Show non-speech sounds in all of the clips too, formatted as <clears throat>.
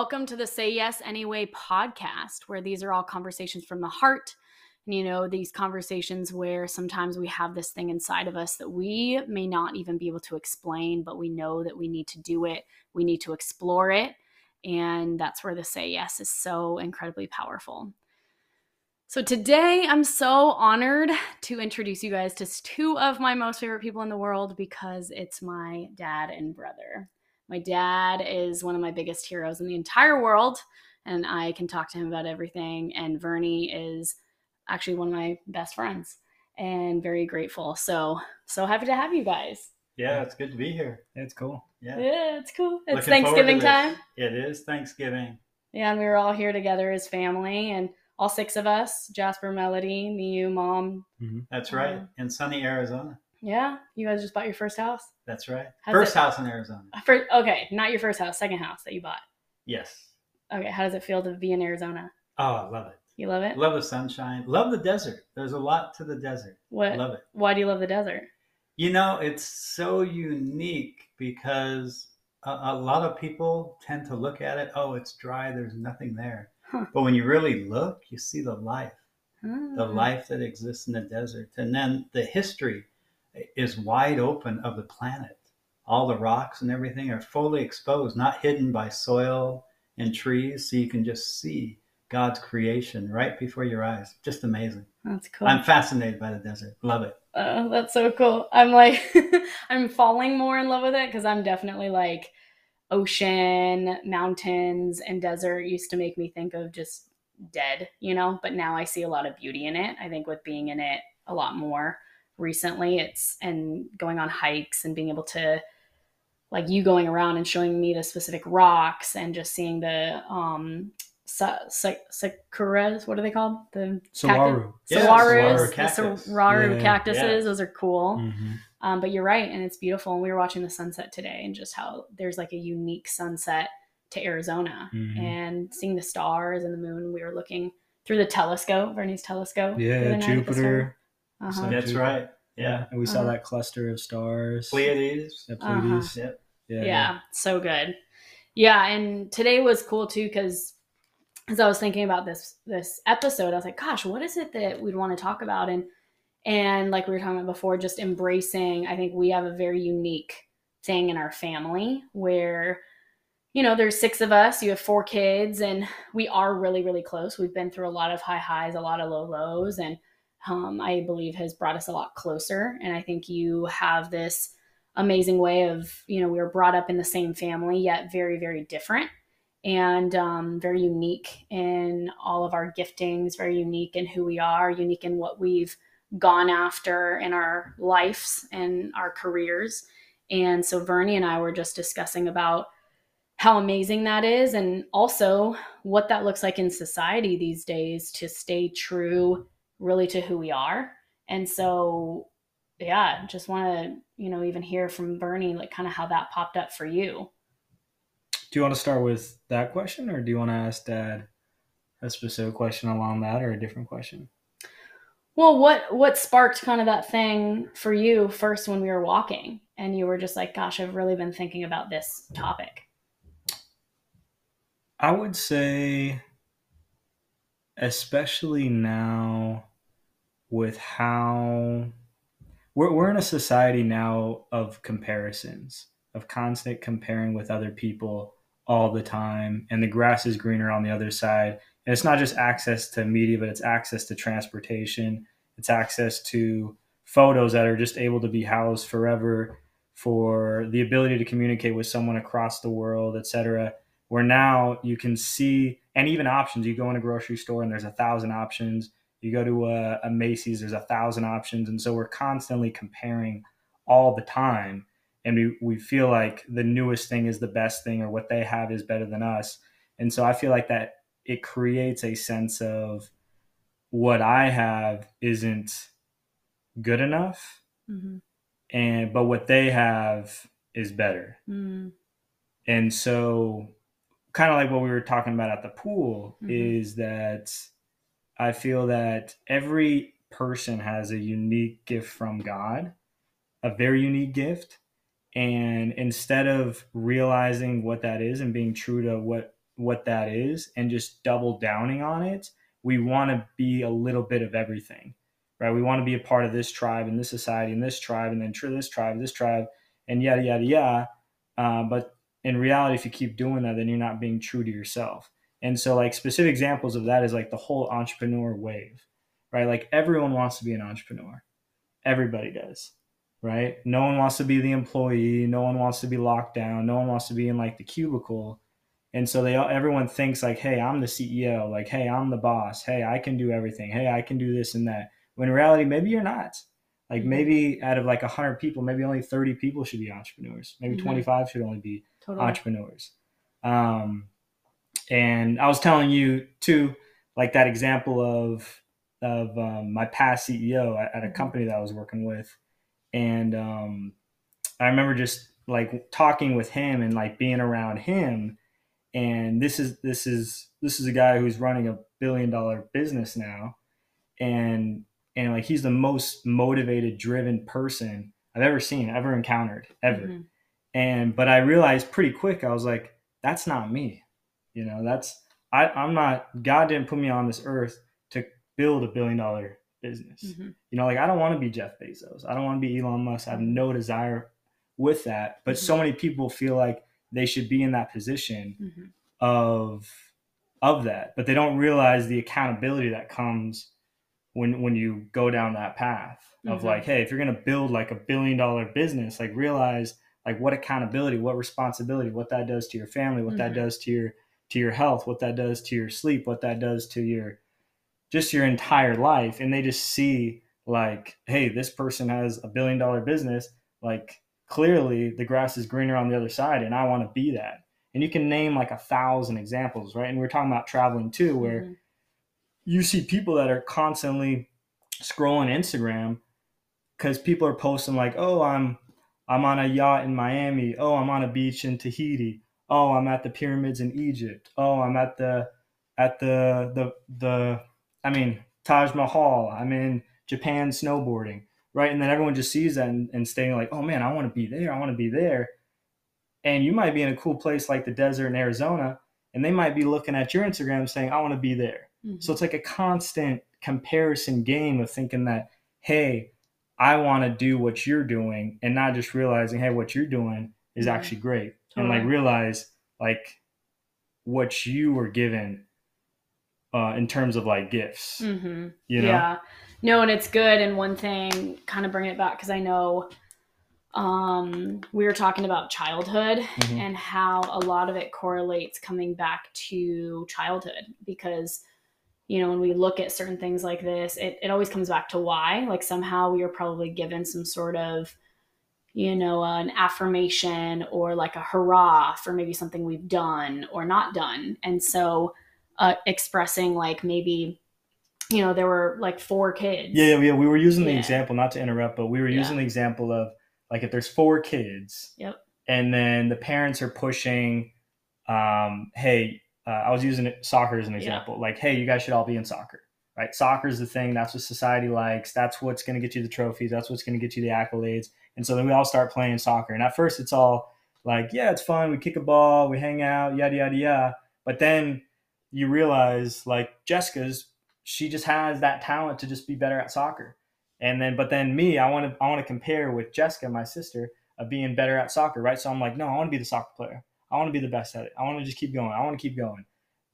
welcome to the Say Yes Anyway podcast, where these are all conversations from the heart. And, you know, these conversations where sometimes we have this thing inside of us that we may not even be able to explain, but we know that we need to do it, we need to explore it. And that's where the Say Yes is so incredibly powerful. So, today I'm so honored to introduce you guys to two of my most favorite people in the world because it's my dad and brother. My dad is one of my biggest heroes in the entire world, and I can talk to him about everything. And Vernie is actually one of my best friends and very grateful. So, so happy to have you guys. Yeah, it's good to be here. It's cool. Yeah. Yeah, it's cool. It's Looking Thanksgiving time. It is Thanksgiving. Yeah, and we were all here together as family, and all six of us Jasper, Melody, me, you, mom. That's right. Um, In sunny Arizona. Yeah, you guys just bought your first house? That's right. How's First it- house in Arizona. First, okay, not your first house, second house that you bought. Yes. Okay, how does it feel to be in Arizona? Oh, I love it. You love it? Love the sunshine. Love the desert. There's a lot to the desert. What? Love it. Why do you love the desert? You know, it's so unique because a, a lot of people tend to look at it, oh, it's dry, there's nothing there. Huh. But when you really look, you see the life. the Ah. life that exists in the desert. And then the history is wide open of the planet. All the rocks and everything are fully exposed, not hidden by soil and trees. So you can just see God's creation right before your eyes. Just amazing. That's cool. I'm fascinated by the desert. Love it. Oh, that's so cool. I'm like, <laughs> I'm falling more in love with it because I'm definitely like ocean, mountains, and desert used to make me think of just dead, you know, but now I see a lot of beauty in it. I think with being in it a lot more recently, it's and going on hikes and being able to like you going around and showing me the specific rocks and just seeing the um sa- sa- sakuras what are they called the Saguaro. Yeah, saguaros, saguaro the cactus. Yeah. cactuses. Yeah. Those are cool. Mhm. Um, but you're right, and it's beautiful. And we were watching the sunset today, and just how there's like a unique sunset to Arizona, Mhm. and seeing the stars and the moon. We were looking through the telescope, Vernie's telescope. Yeah, night at the Jupiter. Sun. Uh-huh. So- That's right. Yeah. And we saw Uh-huh. that cluster of stars. Pleiades. The Uh-huh. Pleiades. Yep. Yeah. yeah, so good. Yeah, and today was cool too because as I was thinking about this this episode, I was like, gosh, what is it that we'd want to talk about? And and like we were talking about before, just embracing. I think we have a very unique thing in our family where you know there's six of us you have four kids and we are really really close we've been through a lot of high highs a lot of low lows and um, i believe has brought us a lot closer. And i think you have this amazing way of you know we were brought up in the same family yet very very different and um, very unique in all of our giftings very unique in who we are unique in what we've gone after in our lives and our careers. And so vernie and i were just discussing about how amazing that is and also what that looks like in society these days to stay true really to who we are. And so yeah just want to you know even hear from vernie like kind of how that popped up for you. Do you want to start with that question, or do you want to ask Dad a specific question along that, or a different question? well what what sparked kind of that thing for you first when we were walking and you were just like gosh i've really been thinking about this topic I would say, especially now, with how we're we're in a society now of comparisons, of constant comparing with other people all the time, and the grass is greener on the other side. And it's not just access to media, but it's access to transportation. It's access to photos that are just able to be housed forever for the ability to communicate with someone across the world, et cetera where now you can see and even options you go in a grocery store and there's a thousand options you go to a, a macy's there's a thousand options. And so we're constantly comparing all the time. And we, we feel like the newest thing is the best thing or what they have is better than us. And so i feel like that it creates a sense of what i have isn't good enough mm-hmm. and but what they have is better. Mm. And so, kind of like what we were talking about at the pool, Mhm. is that I feel that every person has a unique gift from God, a very unique gift. And instead of realizing what that is and being true to what what that is and just double downing on it, we want to be a little bit of everything, right? We want to be a part of this tribe and this society and this tribe and then true this tribe, this tribe, and yada yada yada. Uh, but in reality, if you keep doing that, then you're not being true to yourself. And so, like specific examples of that is like the whole entrepreneur wave, right? Like everyone wants to be an entrepreneur, everybody does, right? No one wants to be the employee, no one wants to be locked down, no one wants to be in like the cubicle. And so they everyone thinks like, hey, I'm the CEO, like, hey, I'm the boss, hey, I can do everything, hey, I can do this and that. When in reality, maybe you're not. Like mm-hmm. maybe out of like 100 people, maybe only 30 people should be entrepreneurs. Maybe mm-hmm. 25 should only be totally. entrepreneurs. Um, and I was telling you too, like that example of of um, my past CEO at, at, a mm-hmm. company that I was working with, and um, I remember just like talking with him and like being around him. And this is this is this is a guy who's running a billion dollar business now, and and like he's the most motivated, driven person I've ever seen, ever encountered, ever. Mm-hmm. And but I realized pretty quick, I was like, that's not me. You know, that's I, I'm not God didn't put me on this earth to build a billion dollar business. Mm-hmm. You know, like I don't want to be Jeff Bezos. I don't want to be Elon Musk. I have no desire with that. But mm-hmm. so many people feel like they should be in that position mm-hmm. of of that, but they don't realize the accountability that comes when when you go down that path of mm-hmm. like, hey, if you're gonna build like a billion dollar business, like realize like what accountability, what responsibility, what that does to your family, what that mm-hmm. does to your to your health, what that does to your sleep, what that does to your just your entire life. And they just see like, hey, this person has a billion dollar business. Like clearly the grass is greener on the other side, and I want to be that. And you can name like a thousand examples, right? And we're talking about traveling too, where mm-hmm. you see people that are constantly scrolling Instagram because people are posting like, oh, I'm I'm on a yacht in Miami. Oh, I'm on a beach in Tahiti oh i'm at the pyramids in egypt. Oh i'm at the at the the the i mean taj mahal. I'm in japan snowboarding right? And then everyone just sees that and, and staying like oh man i want to be there i want to be there. And you might be in a cool place like the desert in arizona and they might be looking at your instagram saying i want to be there. Mm-hmm. so it's like a constant comparison game of thinking that hey i want to do what you're doing and not just realizing hey what you're doing is mm-hmm. actually great totally. and like realize like what you were given uh, in terms of like gifts. Mm-hmm. You know? Yeah. No, and it's good. And one thing, kind of bring it back because I know um, we were talking about childhood mm-hmm. and how a lot of it correlates coming back to childhood because you know when we look at certain things like this it, it always comes back to why like somehow we were probably given some sort of you know, an affirmation or like a hurrah for maybe something we've done or not done. And so uh, expressing like maybe, you know, there were like four kids. Yeah, yeah, we were using the yeah. example, not to interrupt, but we were using yeah. the example of like if there's four kids. Yep. And then the parents are pushing, um, hey, uh, I was using soccer as an example. Yeah. Like, hey, you guys should all be in soccer right? Soccer is the thing. That's what society likes. That's what's going to get you the trophies. That's what's going to get you the accolades. And so then we all start playing soccer. And at first, it's all like, yeah, it's fun. We kick a ball, we hang out, yada, yada, yada. But then you realize, like, Jessica's, she just has that talent to just be better at soccer. And then, but then me, I want to, I want to compare with Jessica, my sister, of being better at soccer, right? So I'm like, no, I want to be the soccer player. I want to be the best at it. I want to just keep going. I want to keep going.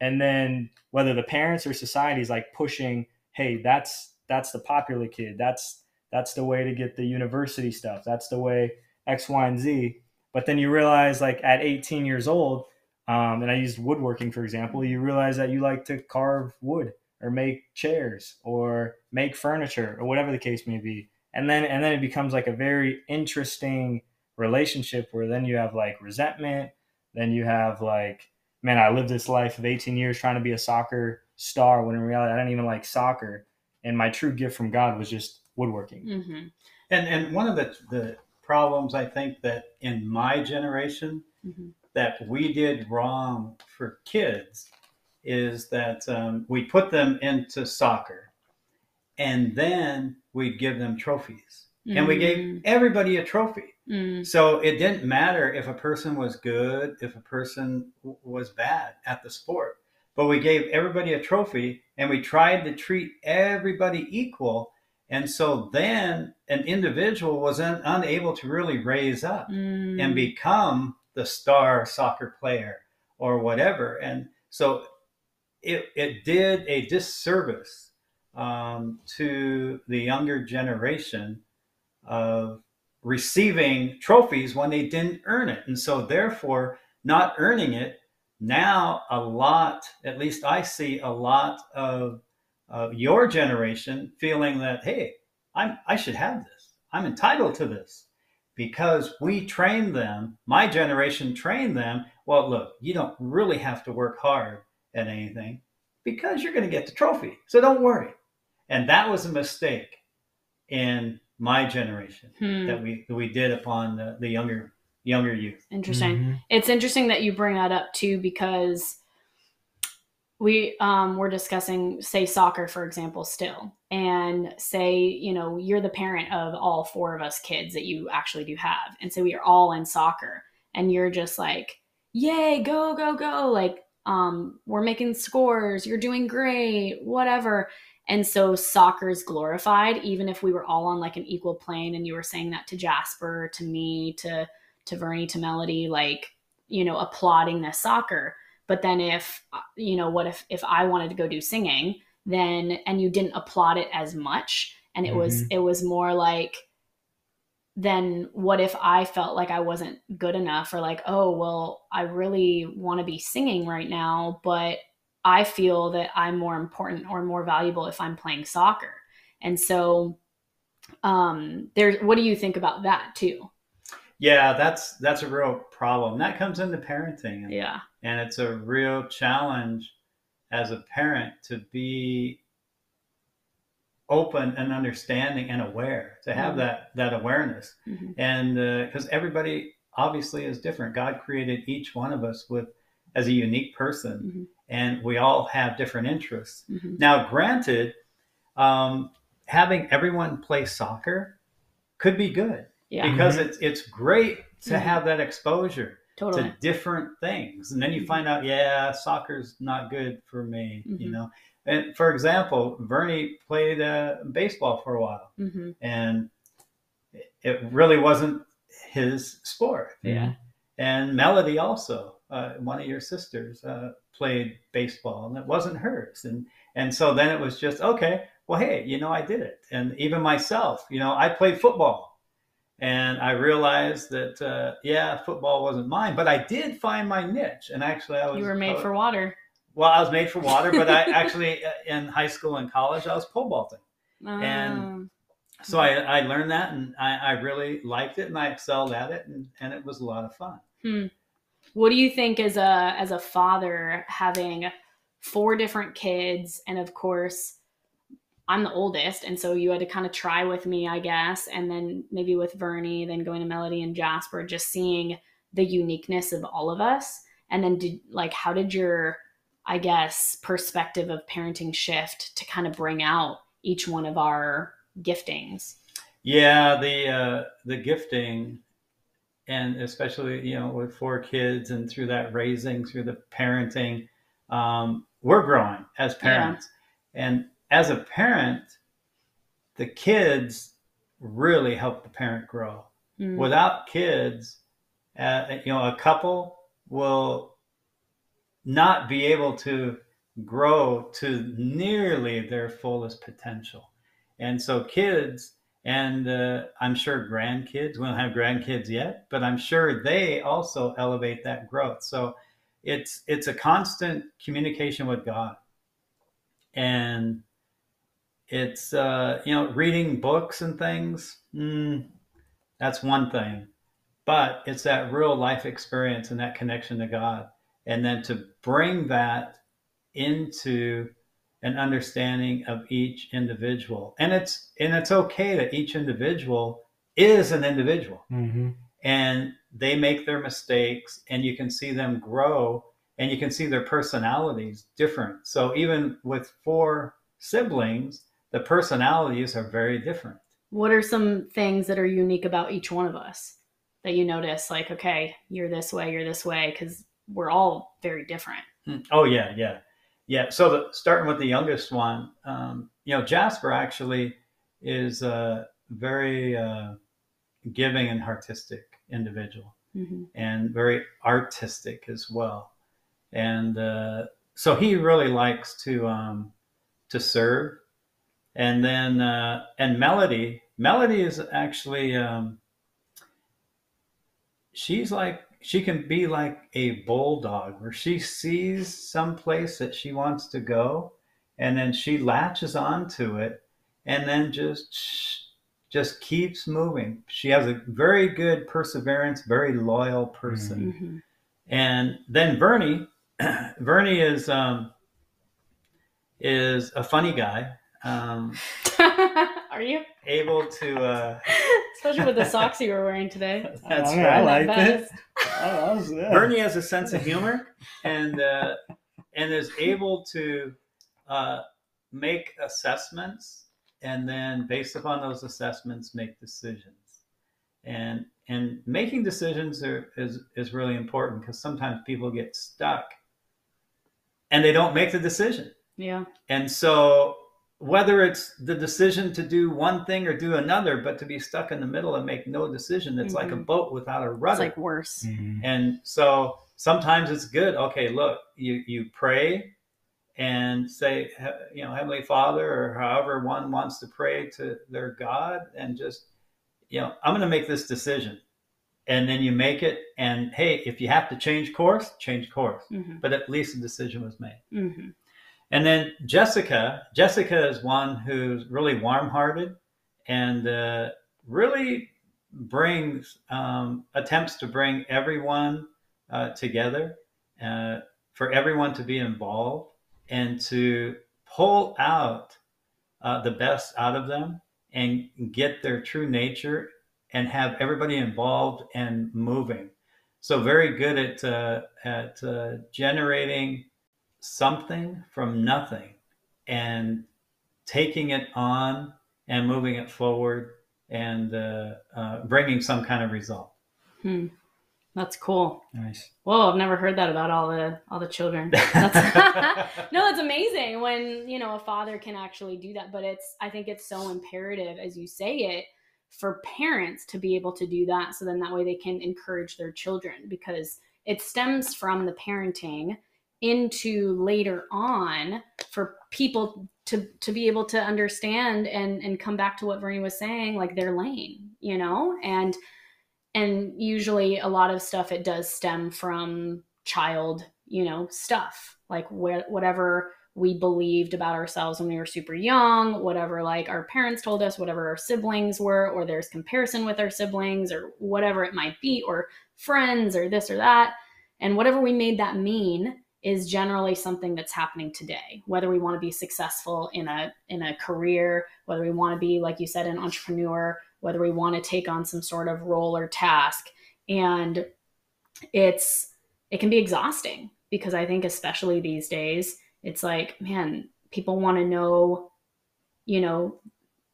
And then whether the parents or society is like pushing, hey, that's that's the popular kid. That's that's the way to get the university stuff. That's the way X, Y, and Z. But then you realize, like at 18 years old, um, and I used woodworking for example, you realize that you like to carve wood or make chairs or make furniture or whatever the case may be. And then and then it becomes like a very interesting relationship where then you have like resentment, then you have like, man, I lived this life of 18 years trying to be a soccer star when in reality I didn't even like soccer. And my true gift from God was just woodworking. Mm-hmm. And and one of the the problems I think that in my generation mm-hmm. that we did wrong for kids is that um, we put them into soccer, and then we'd give them trophies. and we gave everybody a trophy. Mm. So it didn't matter if a person was good, if a person w- was bad at the sport, but we gave everybody a trophy and we tried to treat everybody equal. And so then an individual was un- unable to really raise up Mm. and become the star soccer player or whatever. And so it, it did a disservice um, to the younger generation of receiving trophies when they didn't earn it. And so, therefore, not earning it, now a lot, at least I see a lot of, of your generation feeling that, hey, I'm, I should have this. I'm entitled to this because we trained them. My generation trained them. Well, look, you don't really have to work hard at anything because you're going to get the trophy. So don't worry. And that was a mistake in my generation Hmm. that we that we did upon the, the younger younger youth. Interesting. Mhm. It's interesting that you bring that up too because we um we're discussing say soccer for example still and say you know you're the parent of all four of us kids that you actually do have and so we are all in soccer and you're just like yay go go go like um we're making scores you're doing great whatever and so soccer is glorified even if we were all on like an equal plane and you were saying that to jasper to me to to Vernie to Melody, like, you know, applauding this soccer. But then if, uh, you know, what if, if I wanted to go do singing, then, and you didn't applaud it as much and it was, Mhm. it was more like, then what if I felt like I wasn't good enough or like, oh, well, I really want to be singing right now, but I feel that I'm more important or more valuable if I'm playing soccer. And so, um, there's, what do you think about that too? Yeah, that's that's a real problem. That comes into parenting, and, Yeah. and it's a real challenge as a parent to be open and understanding and aware to have Mhm. that that awareness Mhm. and because everybody obviously is different god created each one of us with as a unique person Mhm. and we all have different interests Mhm. now granted um, having everyone play soccer could be good Yeah, because it's it's great to Mhm. have that exposure totally. to different things. And then you find out yeah soccer's not good for me you Mhm. know. And for example vernie played uh, baseball for a while. Hmm and it really wasn't his sport. Yeah. and melody also uh, one of your sisters uh, played baseball and it wasn't hers. And and so then it was just okay well hey you know i did it. And even myself you know i played football and i realized that uh, yeah football wasn't mine but i did find my niche and actually i was You were made for water. well i was made for water but i <laughs> actually uh, in high school and college i was pole vaulting And- Um, so I, I learned that and I, I really liked it and I excelled at it and, and it was a lot of fun. what do you think as a as a father having four different kids and of course I'm the oldest and so you had to kind of try with me I guess and then maybe with Vernie then going to Melody and Jasper just seeing the uniqueness of all of us. And then did like how did your I guess perspective of parenting shift to kind of bring out each one of our giftings? Yeah, the uh, the gifting and especially you know with four kids and through that raising through the parenting um, we're growing as parents. And as a parent the kids really help the parent grow Mm. without kids, uh, you know, a couple will not be able to grow to nearly their fullest potential. And so, kids, and uh, I'm sure grandkids, we don't have grandkids yet, but I'm sure they also elevate that growth. So, it's it's a constant communication with God, and it's uh, you know reading books and things. Mm, that's one thing. But it's that real life experience and that connection to God. And then to bring that into an understanding of each individual. And it's and it's okay that each individual is an individual Mm-hmm. and they make their mistakes and you can see them grow and you can see their personalities different. So even with four siblings, the personalities are very different what are some things that are unique about each one of us that you notice? Like, okay, you're this way, you're this way, because we're all very different. Hmm. Oh yeah, yeah, yeah. So the, starting with the youngest one, um, you know, Jasper actually is a very uh, giving and artistic individual, Mm-hmm. and very artistic as well. And uh, so he really likes to um, to serve. And then uh, and Melody, Melody is actually um, she's like she can be like a bulldog where she sees some place that she wants to go and then she latches onto it and then just just keeps moving. She has a very good perseverance very loyal person. Mm-hmm. and then Vernie, <clears throat> Vernie is um, is a funny guy, um, <laughs> are you? able to. Uh, Especially with the <laughs> socks you were wearing today. that's I right. I like That it. vest. Oh, that was- yeah. Vernie has a sense of humor and uh, and is able to uh, make assessments and then based upon those assessments make decisions and and making decisions are, is is really important because sometimes people get stuck and they don't make the decision Yeah. and so whether it's the decision to do one thing or do another but to be stuck in the middle and make no decision it's like a Mhm. boat without a It's rudder like worse. Mhm. and so sometimes it's good. Okay, look, you you pray and say, you know, Heavenly Father, or however one wants to pray to their God, and just, you know, I'm going to make this decision, and then you make it. And hey, if you have to change course, change course. hmm But at least a decision was made. And then Jessica, Jessica is one who's really warm-hearted and uh, really brings um, attempts to bring everyone uh, together, uh, for everyone to be involved, and to pull out uh, the best out of them and get their true nature and have everybody involved and moving. So very good at uh, at uh, generating something from nothing and taking it on and moving it forward and uh, uh, bringing some kind of result. Hmm. That's cool. Nice. Whoa, I've never heard that about all the all the children. <laughs> That's, <laughs> no, it's amazing when you know a father can actually do that. But it's I think it's so imperative, as you say it, for parents to be able to do that. So then that way they can encourage their children because it stems from the parenting into later on for people to to be able to understand and and come back to what Vernie was saying, like their lane, you know, and and usually a lot of stuff it does stem from child you know stuff like where, whatever we believed about ourselves when we were super young whatever like our parents told us whatever our siblings were or there's comparison with our siblings or whatever it might be or friends or this or that. And whatever we made that mean is generally something that's happening today whether we want to be successful in a in a career whether we want to be like you said an entrepreneur whether we want to take on some sort of role or task. And it's it can be exhausting because i think especially these days it's like man people want to know you know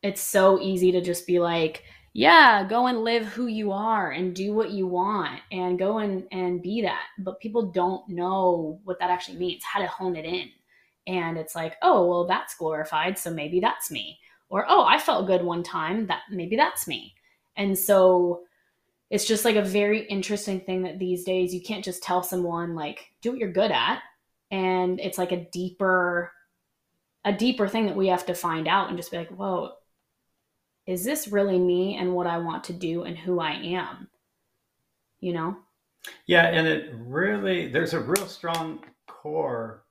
it's so easy to just be like yeah go and live who you are and do what you want and go and and be that. But people don't know what that actually means how to hone it in. And it's like oh well that's glorified so maybe that's me. Or oh i felt good one time that maybe that's me. And so it's just like a very interesting thing that these days you can't just tell someone like do what you're good at. And it's like a deeper a deeper thing that we have to find out and just be like whoa is this really me and what i want to do and who i am? You know? Yeah, and it really there's a real strong core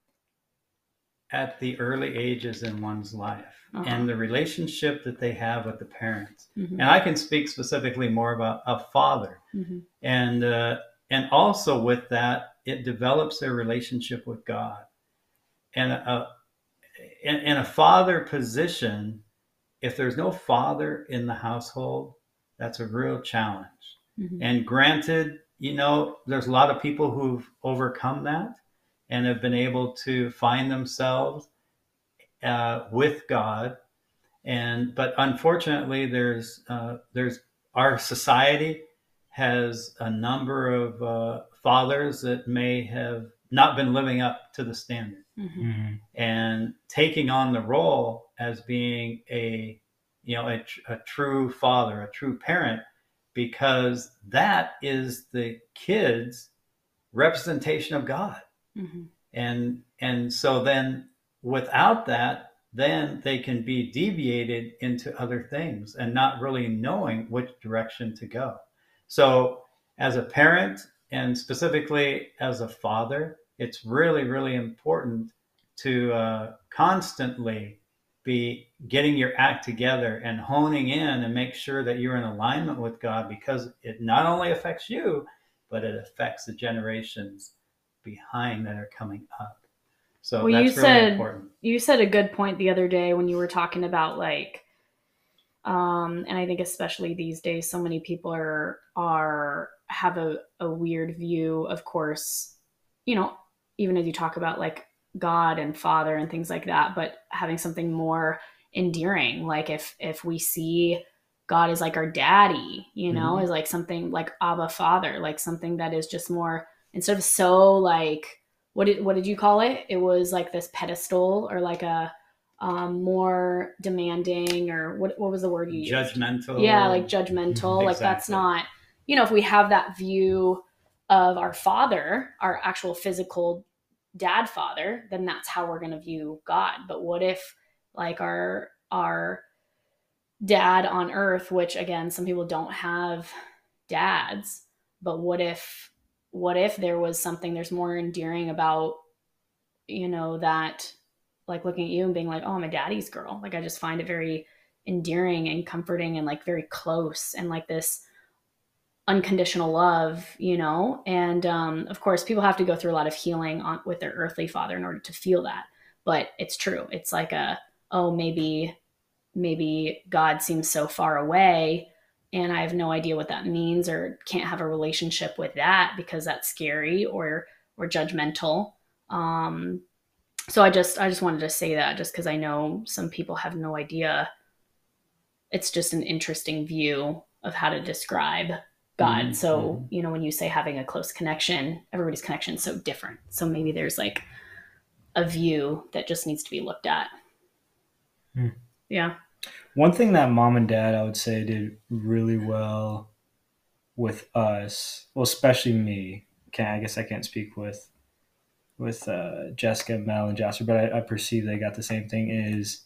at the early ages in one's life Uh-huh. and the relationship that they have with the parents. Mhm, And I can speak specifically more about a father, mhm, and uh, and also with that, it develops their relationship with God, and a in, in a father position, if there's no father in the household, that's a real challenge. mhm. And granted, you know, there's a lot of people who've overcome that and have been able to find themselves uh, with God and but unfortunately, there's uh, there's our society has a number of uh, fathers that may have not been living up to the standard Mm-hmm. Mm-hmm. and taking on the role as being a you know a, a true father a true parent because that is the kid's representation of god Mm-hmm. and and so then without that then they can be deviated into other things and not really knowing which direction to go so as a parent and specifically as a father it's really really important to uh, constantly be getting your act together and honing in and make sure that you're in alignment with god because it not only affects you but it affects the generations behind that are coming up. So Well, you that's really said- important. you said a good point the other day when you were talking about like um and i think especially these days so many people are are have a, a weird view of course you know even as you talk about like god and father and things like that but having something more endearing like if if we see god as like our daddy you know Mhm. as like something like abba father like something that is just more instead of so like what did what did you call it? It was like this pedestal or like a um, more demanding or what what was the word you used? judgmental Yeah, like judgmental. Like that's not you know if we have that view of our father, our actual physical dad father, then that's how we're going to view God. But what if like our our dad on earth, which again some people don't have dads, but what if what if there was something there's more endearing about you know that like looking at you and being like oh i'm a daddy's girl like i just find it very endearing and comforting and like very close and like this unconditional love you know and um, of course people have to go through a lot of healing on, with their earthly father in order to feel that but it's true it's like a oh maybe maybe god seems so far away and I have no idea what that means or can't have a relationship with that because that's scary or or judgmental. Um, so I just I just wanted to say that just because I know some people have no idea. It's just an interesting view of how to describe God. Mhm, So mhm. you know when you say having a close connection, everybody's connection is so different. So maybe there's like a view that just needs to be looked at. Hmm. Yeah. One thing that mom and dad, I would say, did really well with us, well, especially me. Okay, I guess I can't speak with with uh, Jessica, Mel, and Jasper, but I, I perceive they got the same thing. Is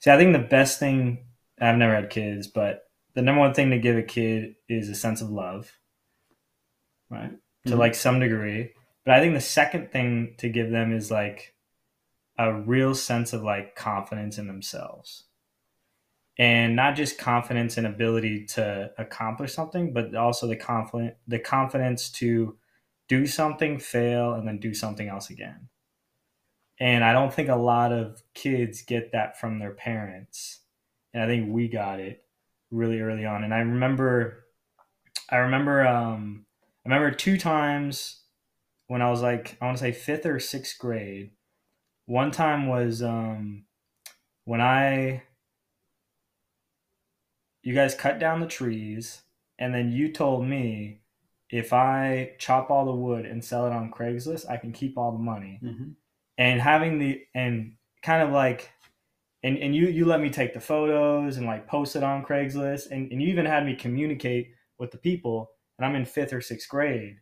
see, I think the best thing. I've never had kids, but the number one thing to give a kid is a sense of love, right? To Mhm. like some degree. But I think the second thing to give them is like a real sense of like confidence in themselves and not just confidence and ability to accomplish something, but also the confident the confidence to do something, fail, and then do something else again. And I don't think a lot of kids get that from their parents. And I think we got it really early on. And I remember I remember um I remember two times when I was like I want to say fifth or sixth grade. One time was um when I you guys cut down the trees and then you told me if I chop all the wood and sell it on Craigslist, I can keep all the money. Mhm. And having the and kind of like and, and you you let me take the photos and like post it on Craigslist and, and you even had me communicate with the people and I'm in fifth or sixth grade.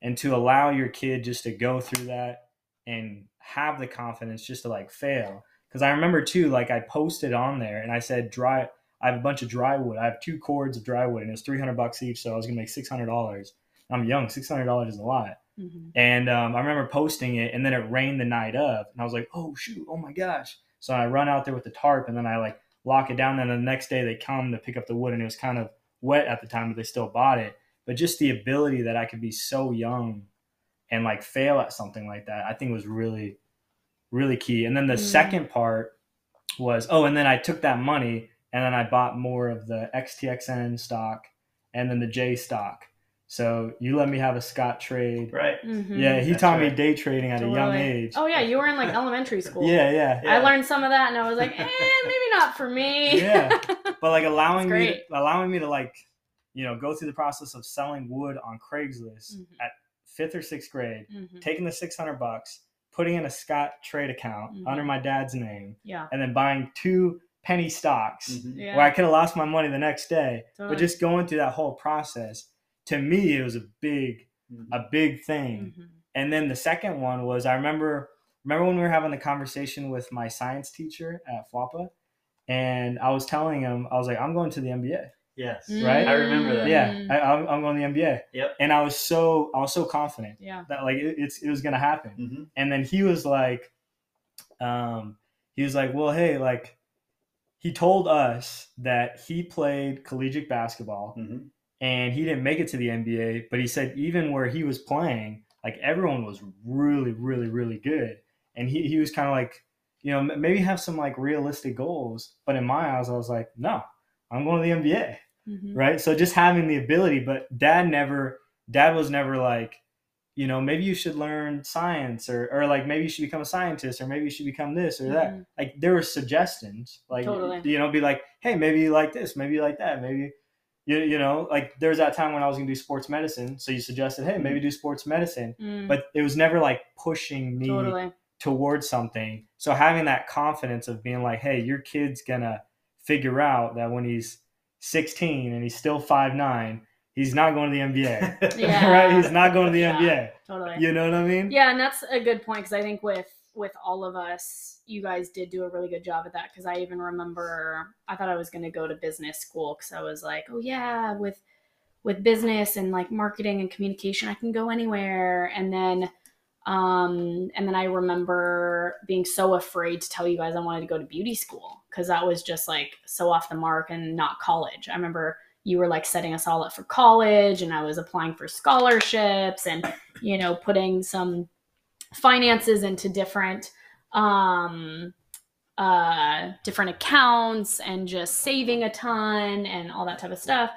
And to allow your kid just to go through that and have the confidence just to like fail. Because I remember too, like I posted on there and I said dry I have a bunch of dry wood. I have two cords of dry wood and it was three hundred bucks each, so I was gonna make six hundred dollars. I'm young, six hundred dollars is a lot. Mhm. And um, I remember posting it, and then it rained the night of, and I was like, "Oh shoot! Oh my gosh!" So I run out there with the tarp, and then I like lock it down. And then the next day they come to pick up the wood, and it was kind of wet at the time, but they still bought it. But just the ability that I could be so young and like fail at something like that, I think was really, really key. And then the Mm. second part was, oh, and then I took that money and then I bought more of the XTXN stock and then the J stock. So you let me have a Scottrade. Right. Mhm. Yeah, he That's taught me day trading at a young age. Oh yeah, you were in like elementary <laughs> school. Yeah, yeah. Yeah. I learned some of that, and I was like, eh, maybe not for me. Yeah. <laughs> But like allowing me to, allowing me to like, you know, go through the process of selling wood on Craigslist Mhm. at fifth or sixth grade, Mhm. taking the six hundred bucks, putting in a Scott trade account Mhm. under my dad's name, Yeah. and then buying two penny stocks Mhm. Yeah. where I could have lost my money the next day. Totally. But just going through that whole process, to me, it was a big, Mhm. a big thing. Mhm. And then the second one was I remember remember when we were having the conversation with my science teacher at FWAPA, and I was telling him I was like I'm going to the NBA. Yes. Right? I remember that. Yeah, Mm. I, I'm, I'm going to the NBA. Yep. And I was so I was so confident Yeah. that like it, it's it was gonna happen. hmm And then he was like, um, he was like, well, hey, like he told us that he played collegiate basketball hmm and he didn't make it to the NBA, but he said even where he was playing, like everyone was really, really, really good. And he, he was kind of like, you know, maybe have some like realistic goals. But in my eyes, I was like, no, I'm going to the NBA. Mhm. Right. So just having the ability, but dad never, dad was never like, you know, maybe you should learn science or, or like maybe you should become a scientist or maybe you should become this or that. Mhm. Like there were suggestions, like, Totally. you know, be like, hey, maybe you like this, maybe you like that, maybe you, you know, like there was that time when I was gonna do sports medicine. So you suggested, hey, maybe do sports medicine, Mm. but it was never like pushing me totally. towards something. So having that confidence of being like, hey, your kid's gonna figure out that when he's 16 and he's still five nine, he's not going to the NBA. <laughs> <laughs> Yeah. right? He's not going to the Yeah. NBA. Totally. You know what I mean? Yeah, and that's a good point because I think with with all of us, you guys did do a really good job at that. Because I even remember I thought I was going to go to business school because I was like, oh yeah, with with business and like marketing and communication, I can go anywhere. And then, um, and then I remember being so afraid to tell you guys I wanted to go to beauty school because that was just like so off the mark and not college. I remember you were like setting us all up for college, and I was applying for scholarships and you know putting some finances into different um uh different accounts and just saving a ton and all that type of stuff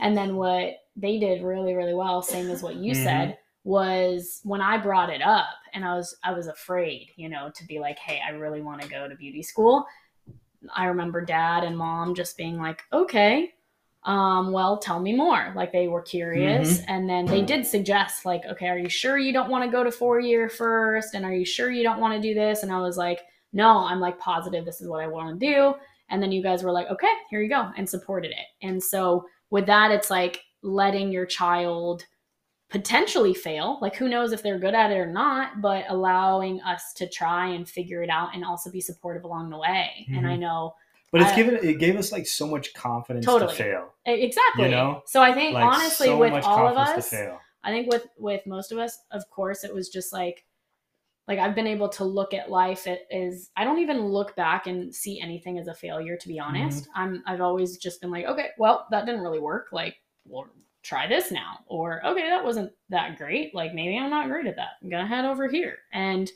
and then what they did really really well same as what you Mhm. said was when i brought it up and i was i was afraid you know to be like hey i really want to go to beauty school i remember dad and mom just being like okay um, well, tell me more. Like they were curious. And then they did suggest, like, okay, are you sure you don't want to go to four year first? And are you sure you don't want to do this? And I was like, no, I'm like positive this is what I want to do. And then you guys were like, okay, here you go, and supported it. And so with that, it's like letting your child potentially fail. Like, who knows if they're good at it or not, but allowing us to try and figure it out and also be supportive along the way. And I know But it's I- given it gave us like so much confidence Totally. to fail. Exactly. You know? So I think Like honestly, so with all of us. I think with with most of us, of course, it was just like like I've been able to look at life it is I don't even look back and see anything as a failure to be Mm-hmm. honest. I'm I've always just been like, okay, well, that didn't really work. Like, well, try this now. Or okay, that wasn't that great. Like maybe I'm not great at that. I'm going to head over here. And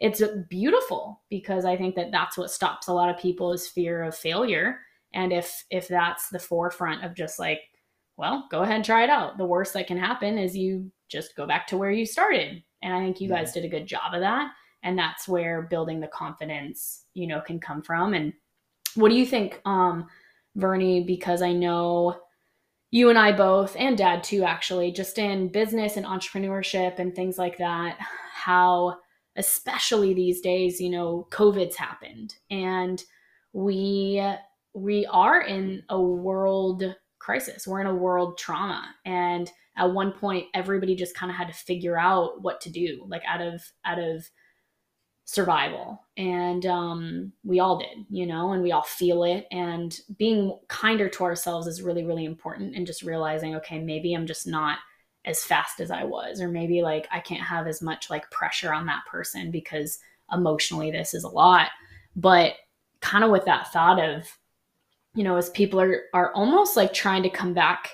it's beautiful because I think that that's what stops a lot of people is fear of failure. And if if that's the forefront of just like, well, go ahead and try it out. The worst that can happen is you just go back to where you started. And I think you guys did a good job of that. And that's where building the confidence, you know, can come from. And what do you think, um, Vernie? Because I know you and I both, and dad too, actually, just in business and entrepreneurship and things like that, how especially these days, you know, COVID's happened. And we we are in a world crisis. We're in a world trauma. And at one point everybody just kind of had to figure out what to do, like out of out of survival. And um we all did, you know, and we all feel it. And being kinder to ourselves is really, really important. And just realizing, okay, maybe I'm just not as fast as I was, or maybe like I can't have as much like pressure on that person because emotionally this is a lot. But kind of with that thought of, you know, as people are are almost like trying to come back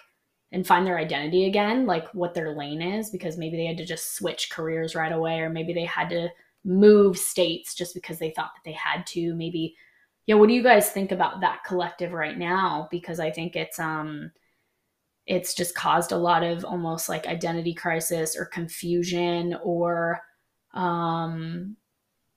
and find their identity again, like what their lane is, because maybe they had to just switch careers right away, or maybe they had to move states just because they thought that they had to. Maybe, yeah, what do you guys think about that collective right now? Because I think it's um it's just caused a lot of almost like identity crisis or confusion or um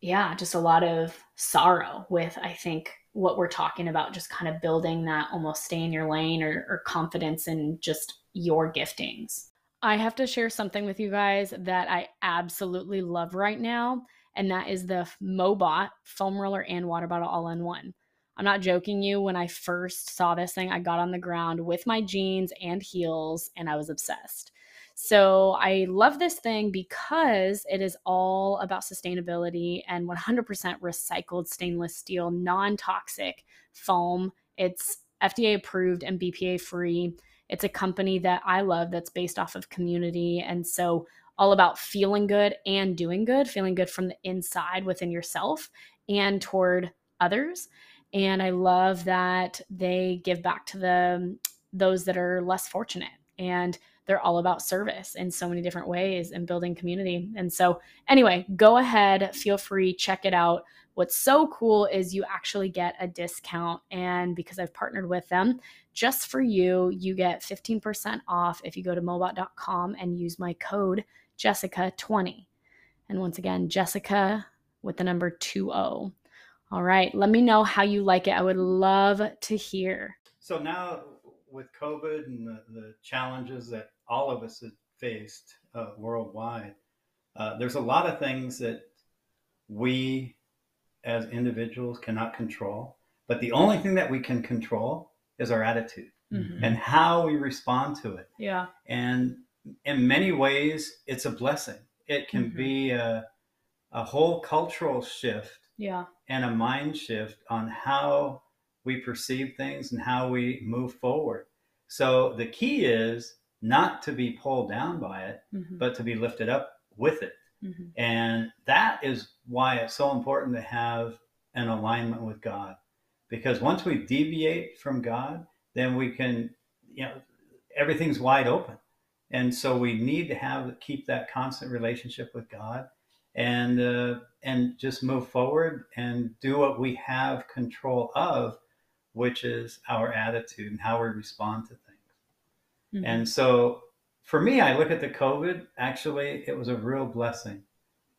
yeah just a lot of sorrow with i think what we're talking about just kind of building that almost stay in your lane or, or confidence in just your giftings. I have to share something with you guys that i absolutely love right now and that is the mobot foam roller and water bottle all in one I'm not joking you. When I first saw this thing, I got on the ground with my jeans and heels and I was obsessed. So I love this thing because it is all about sustainability and 100% recycled stainless steel, non toxic foam. It's FDA approved and BPA free. It's a company that I love that's based off of community. And so, all about feeling good and doing good, feeling good from the inside within yourself and toward others and I love that they give back to the those that are less fortunate and they're all about service in so many different ways and building community. And so anyway, go ahead, feel free, check it out. What's so cool is you actually get a discount and because I've partnered with them, just for you, you get 15% off if you go to mobot.com and use my code Jessica20. And once again, Jessica with the number 20. All right. Let me know how you like it. I would love to hear. So now with COVID and the, the challenges that all of us have faced uh, worldwide, uh, there's a lot of things that we as individuals cannot control. But the only thing that we can control is our attitude mm-hmm. and how we respond to it. Yeah. And in many ways, it's a blessing. It can mm-hmm. be a, a whole cultural shift yeah. and a mind shift on how we perceive things and how we move forward. So the key is not to be pulled down by it mm-hmm. but to be lifted up with it. Mm-hmm. and that is why it's so important to have an alignment with god. Because once we deviate from god then we can you know everything's wide open. And so we need to have keep that constant relationship with god. And uh, and just move forward and do what we have control of, which is our attitude and how we respond to things. Mm-hmm. And so for me, I look at the COVID, actually, it was a real blessing.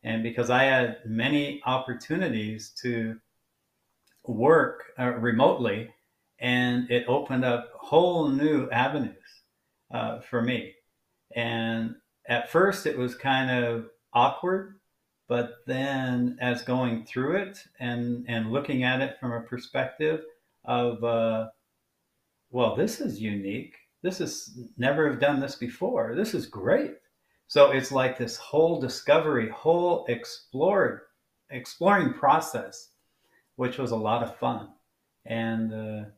And because I had many opportunities to work uh, remotely, and it opened up whole new avenues uh, for me. And at first, it was kind of awkward but then as going through it and and looking at it from a perspective of uh, well this is unique. This is never have done this before. This is great. So it's like this whole discovery whole explored exploring process which was a lot of fun. And uh,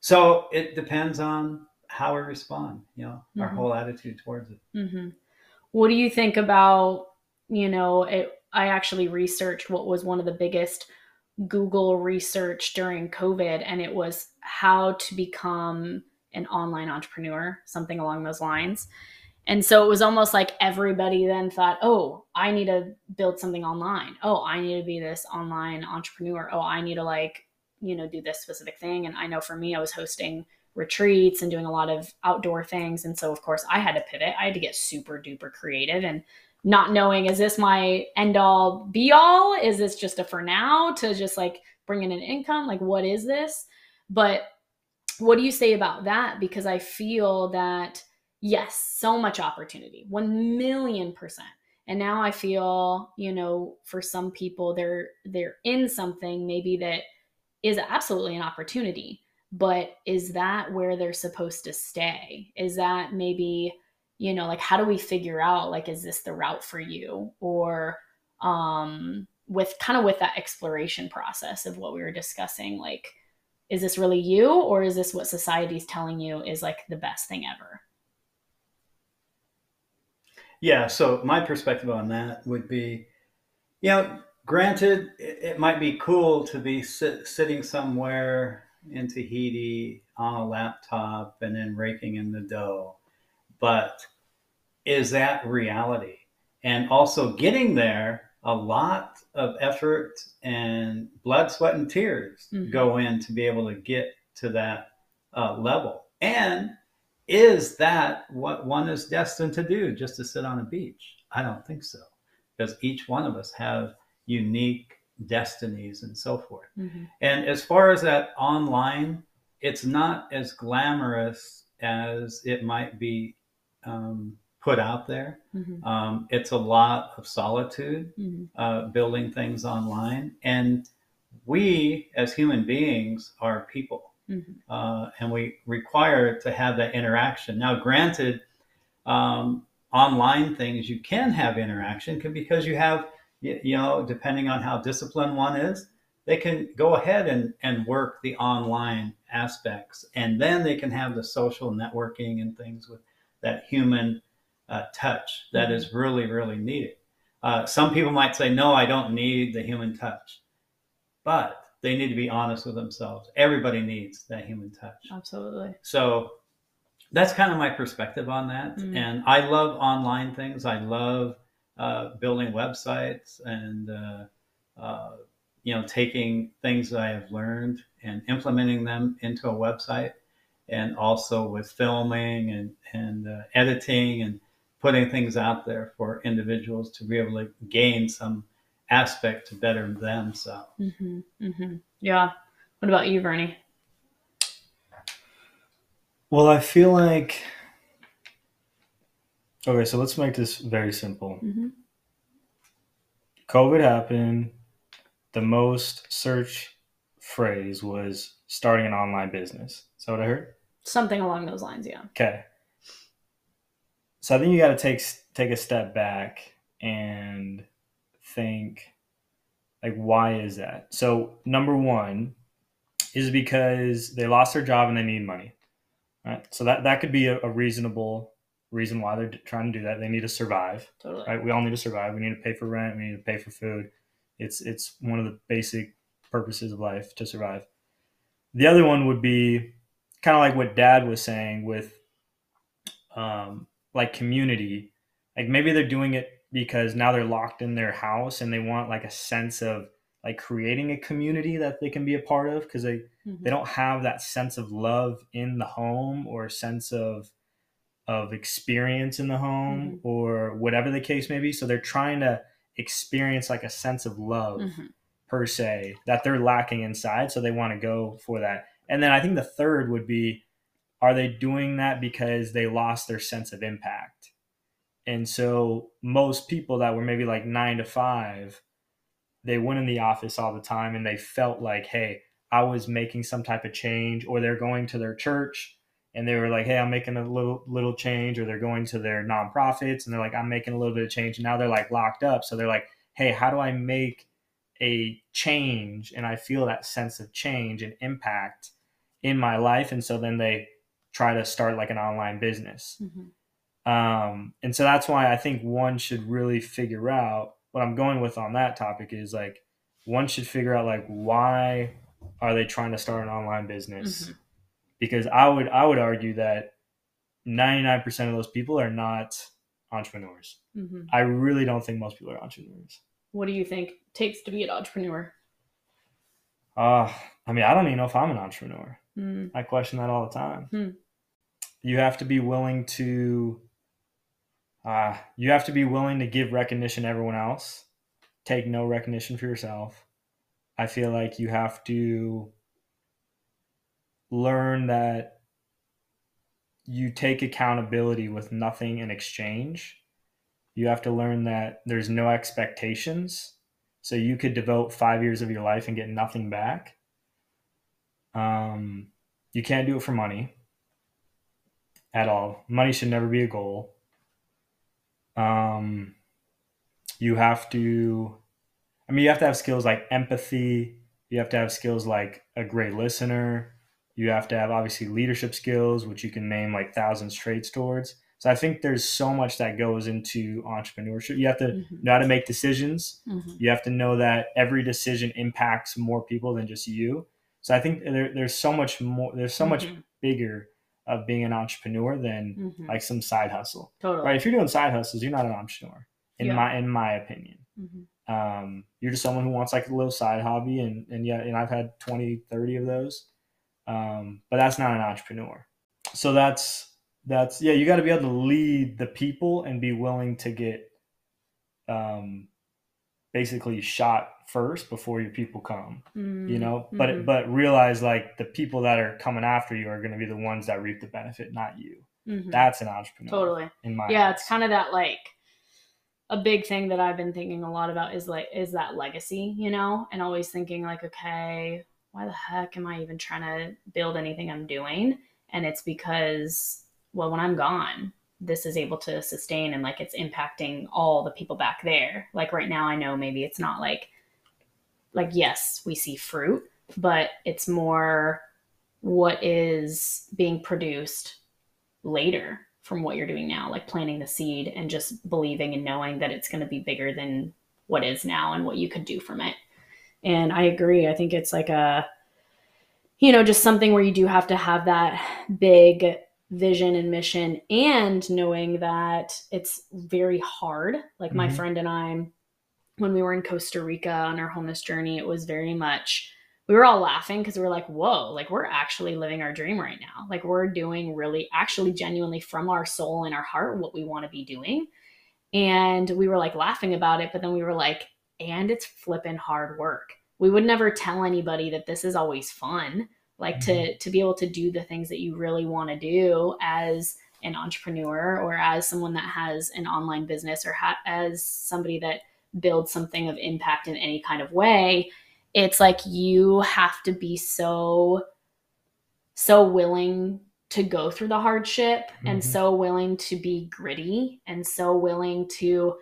so it depends on how we respond you know our mm-hmm. whole attitude towards it. Mm-hmm. what do you think about you know it I actually researched what was one of the biggest Google research during COVID, and it was how to become an online entrepreneur, something along those lines. And so it was almost like everybody then thought, oh, I need to build something online. Oh, I need to be this online entrepreneur. Oh, I need to like, you know, do this specific thing. And I know for me, I was hosting retreats and doing a lot of outdoor things. And so, of course, I had to pivot. I had to get super duper creative and not knowing is this my end all be all? Is this just a for now to just like bring in an income? Like what is this? But what do you say about that? Because i feel that yes so much opportunity 1 million percent. And now i feel you know for some people they're they're in something maybe that is absolutely an opportunity but is that where they're supposed to stay? Is that maybe you know like how do we figure out like is this the route for you? Or um with kind of with that exploration process of what we were discussing like is this really you or is this what society's telling you is like the best thing ever? Yeah so my perspective on that would be you know granted it, might be cool to be sit, sitting somewhere in tahiti on a laptop and then raking in the dough but is that reality? And also getting there, a lot of effort and blood, sweat, and tears mm-hmm. go in to be able to get to that uh, level. And is that what one is destined to do, just to sit on a beach? I don't think so, because each one of us have unique destinies and so forth. Mhm. And as far as that online, it's not as glamorous as it might be um, put out there. Mhm. Um, it's a lot of solitude Mhm. uh, building things online. And we, as human beings, are people. Mhm. Uh, and we require to have that interaction. Now, granted, um, online things you can have interaction because you have, you know, depending on how disciplined one is, they can go ahead and, and work the online aspects. And then they can have the social networking and things with that human uh, touch that is really, really needed. Uh, some people might say, no, I don't need the human touch. But they need to be honest with themselves. Everybody needs that human touch. Absolutely. So that's kind of my perspective on that. Mm. And I love online things. I love uh, building websites and, uh, uh, you know, taking things that I have learned and implementing them into a website. And also with filming and, and uh, editing and putting things out there for individuals to be able to gain some aspect to better themselves. hmm hmm Yeah. What about you, Vernie? Well, I feel like. Okay, so let's make this very simple. hmm COVID happened. The most search phrase was starting an online business. Is that what I heard? Something along those lines. Yeah. Okay. So I think you got to take take a step back and think like why is that? So number 1 is because they lost their job and they need money. Right? So that that could be a, a reasonable reason why they're trying to do that. They need to survive Totally. right? We all need to survive. We need to pay for rent. We need to pay for food. It's it's one of the basic purposes of life to survive. The other one would be kind of like what Dad was saying with, um, like community. Like maybe they're doing it because now they're locked in their house and they want like a sense of like creating a community that they can be a part of because they Mhm. they don't have that sense of love in the home or sense of of experience in the home or whatever the case may be so they're trying to experience like a sense of love Mhm. per se that they're lacking inside so they want to go for that and then i think the third would be are they doing that because they lost their sense of impact? And so most people that were maybe like 9 to 5 they went in the office all the time and they felt like hey i was making some type of change or they're going to their church and they were like hey i'm making a little little change or they're going to their nonprofits and they're like i'm making a little bit of change. And now they're like locked up. So they're like hey how do i make a change? And i feel that sense of change and impact in my life. And so then they try to start like an online business Mhm. um, and so that's why I think one should really figure out what I'm going with on that topic is like one should figure out like why are they trying to start an online business? Mhm. Because I would I would argue that 99% of those people are not entrepreneurs. Mhm. I really don't think most people are entrepreneurs. What do you think takes to be an entrepreneur? Uh, I mean, I don't even know if I'm an entrepreneur. Mm. I question that all the time. Hmm. You have to be willing to uh, you have to be willing to give recognition to everyone else, take no recognition for yourself. I feel like you have to learn that you take accountability with nothing in exchange. You have to learn that there's no expectations. So you could devote five years of your life and get nothing back. Um, you can't do it for money at all. Money should never be a goal. Um, you have to, I mean, you have to have skills like empathy. You have to have skills like a great listener. You have to have obviously leadership skills, which you can name like thousands traits towards. So I think there's so much that goes into entrepreneurship. You have to Mhm. know how to make decisions. Mhm. You have to know that every decision impacts more people than just you. So I think there, there's so much more. There's so much Mhm. bigger of being an entrepreneur than Mhm. like some side hustle. totally. Right? If you're doing side hustles, you're not an entrepreneur. In Yeah. my in my opinion, Mhm. um, you're just someone who wants like a little side hobby, and and yeah, and I've had 20, 30 of those. Um, but that's not an entrepreneur. So that's That's yeah. You got to be able to lead the people and be willing to get, um, basically shot first before your people come. Mm, You know, but mhm, but realize like the people that are coming after you are going to be the ones that reap the benefit, not you. mhm. That's an entrepreneur. totally. In my yeah eyes. it's kind of that like a big thing that i've been thinking a lot about is like is that legacy you know and always thinking like okay why the heck am i even trying to build anything i'm doing and it's because well when i'm gone this is able to sustain and like it's impacting all the people back there like right now i know maybe it's not like like yes we see fruit but it's more what is being produced later from what you're doing now, like planting the seed and just believing and knowing that it's going to be bigger than what is now and what you could do from it. And I agree. I think it's like a, you know, just something where you do have to have that big vision and mission and knowing that it's very hard. Like my Mhm. friend and I, when we were in Costa Rica on our homeless journey, it was very much we were all laughing because we were like, whoa, like we're actually living our dream right now. Like we're doing really, actually, genuinely from our soul and our heart what we want to be doing. And we were like laughing about it, but then we were like, and it's flipping hard work. We would never tell anybody that this is always fun. Like to mm-hmm. to be able to do the things that you really want to do as an entrepreneur or as someone that has an online business or ha- as somebody that builds something of impact in any kind of way it's like you have to be so so willing to go through the hardship and Mhm. so willing to be gritty and so willing to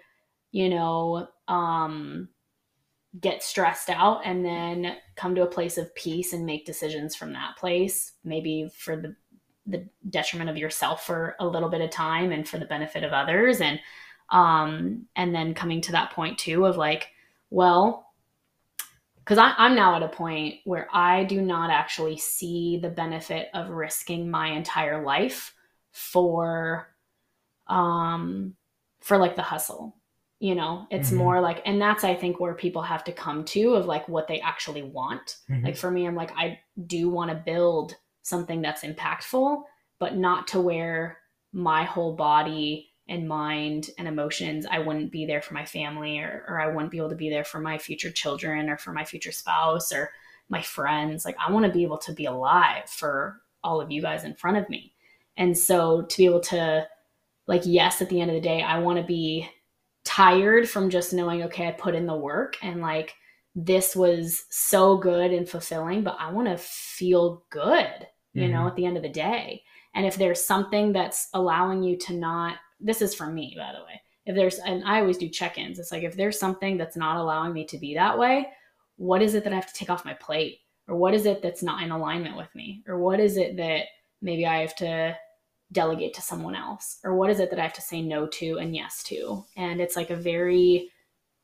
you know um get stressed out and then come to a place of peace and make decisions from that place maybe for the the detriment of yourself for a little bit of time and for the benefit of others and um and then coming to that point too of like well because i'm now at a point where i do not actually see the benefit of risking my entire life for um for like the hustle you know it's Mhm. more like and that's i think where people have to come to of like what they actually want Mhm. like for me i'm like i do want to build something that's impactful but not to where my whole body and mind and emotions i wouldn't be there for my family or, or i wouldn't be able to be there for my future children or for my future spouse or my friends. Like i want to be able to be alive for all of you guys in front of me. And so to be able to like yes at the end of the day i want to be tired from just knowing okay i put in the work and like this was so good and fulfilling but i want to feel good you know Mhm. at the end of the day. And if there's something that's allowing you to not this is for me by the way. If there's and i always do check-ins. It's like if there's something that's not allowing me to be that way what is it that i have to take off my plate? Or what is it that's not in alignment with me? Or what is it that maybe i have to delegate to someone else? Or what is it that i have to say no to and yes to? And it's like a very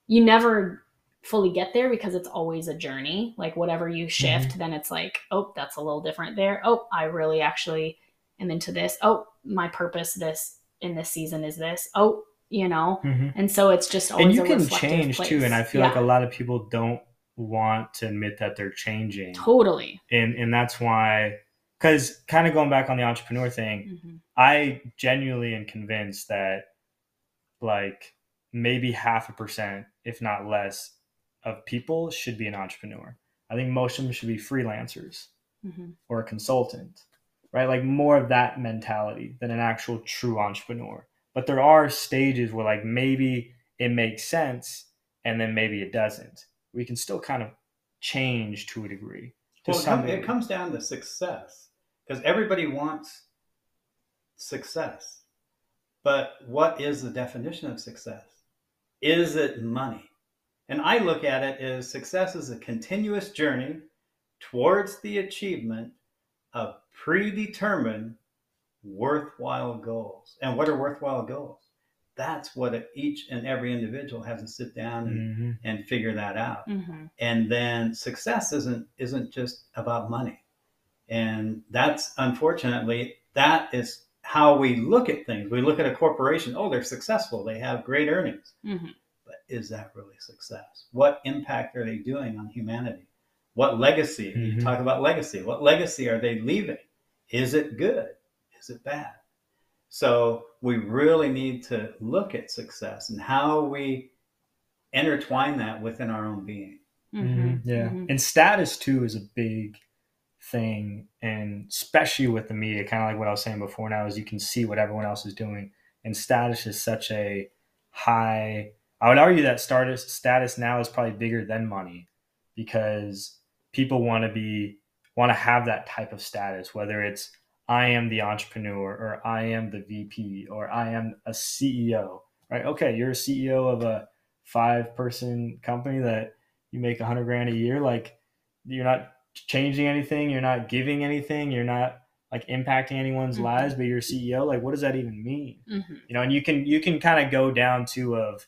you never fully get there because it's always a journey. Like whatever you mm-hmm. shift then it's like oh that's a little different there. Oh i really actually am into this. Oh my purpose this in this season is this. Oh you know? Mhm. and so it's just always and you a can change too and i feel Yeah, like a lot of people don't want to admit that they're changing. Totally. And and that's why because kind of going back on the entrepreneur thing Mhm. i genuinely am convinced that like maybe half a percent if not less of people should be an entrepreneur. I think most of them should be freelancers Mhm. or a consultant right like more of that mentality than an actual true entrepreneur but there are stages where like maybe it makes sense and then maybe it doesn't we can still kind of change to a degree to Well, it, come, it comes down to success because everybody wants success. But what is the definition of success? Is it money? And I look at it as success is a continuous journey towards the achievement of predetermined worthwhile goals. And what are worthwhile goals? That's what each and every individual has to sit down and, Mhm. and figure that out Mhm. and then success isn't isn't just about money and that's unfortunately that is how we look at things we look at a corporation oh they're successful they have great earnings Mhm. but is that really success what impact are they doing on humanity what legacy you Mhm. talk about legacy what legacy are they leaving is it good is it bad So we really need to look at success and how we intertwine that within our own being. Mm-hmm. Yeah. mhm. And status too is a big thing. And especially with the media, kind of like what I was saying before now, is you can see what everyone else is doing. And status is such a high, I would argue that status, status now is probably bigger than money because people want to be, want to have that type of status, whether it's I am the entrepreneur or I am the VP or I am a CEO, right? Okay, you're a CEO of a five person company that you make a hundred grand a year. Like you're not changing anything, you're not giving anything, you're not like impacting anyone's Mhm. lives, but you're a CEO. Like, what does that even mean? Mhm. You know, and you can you can kind of go down to of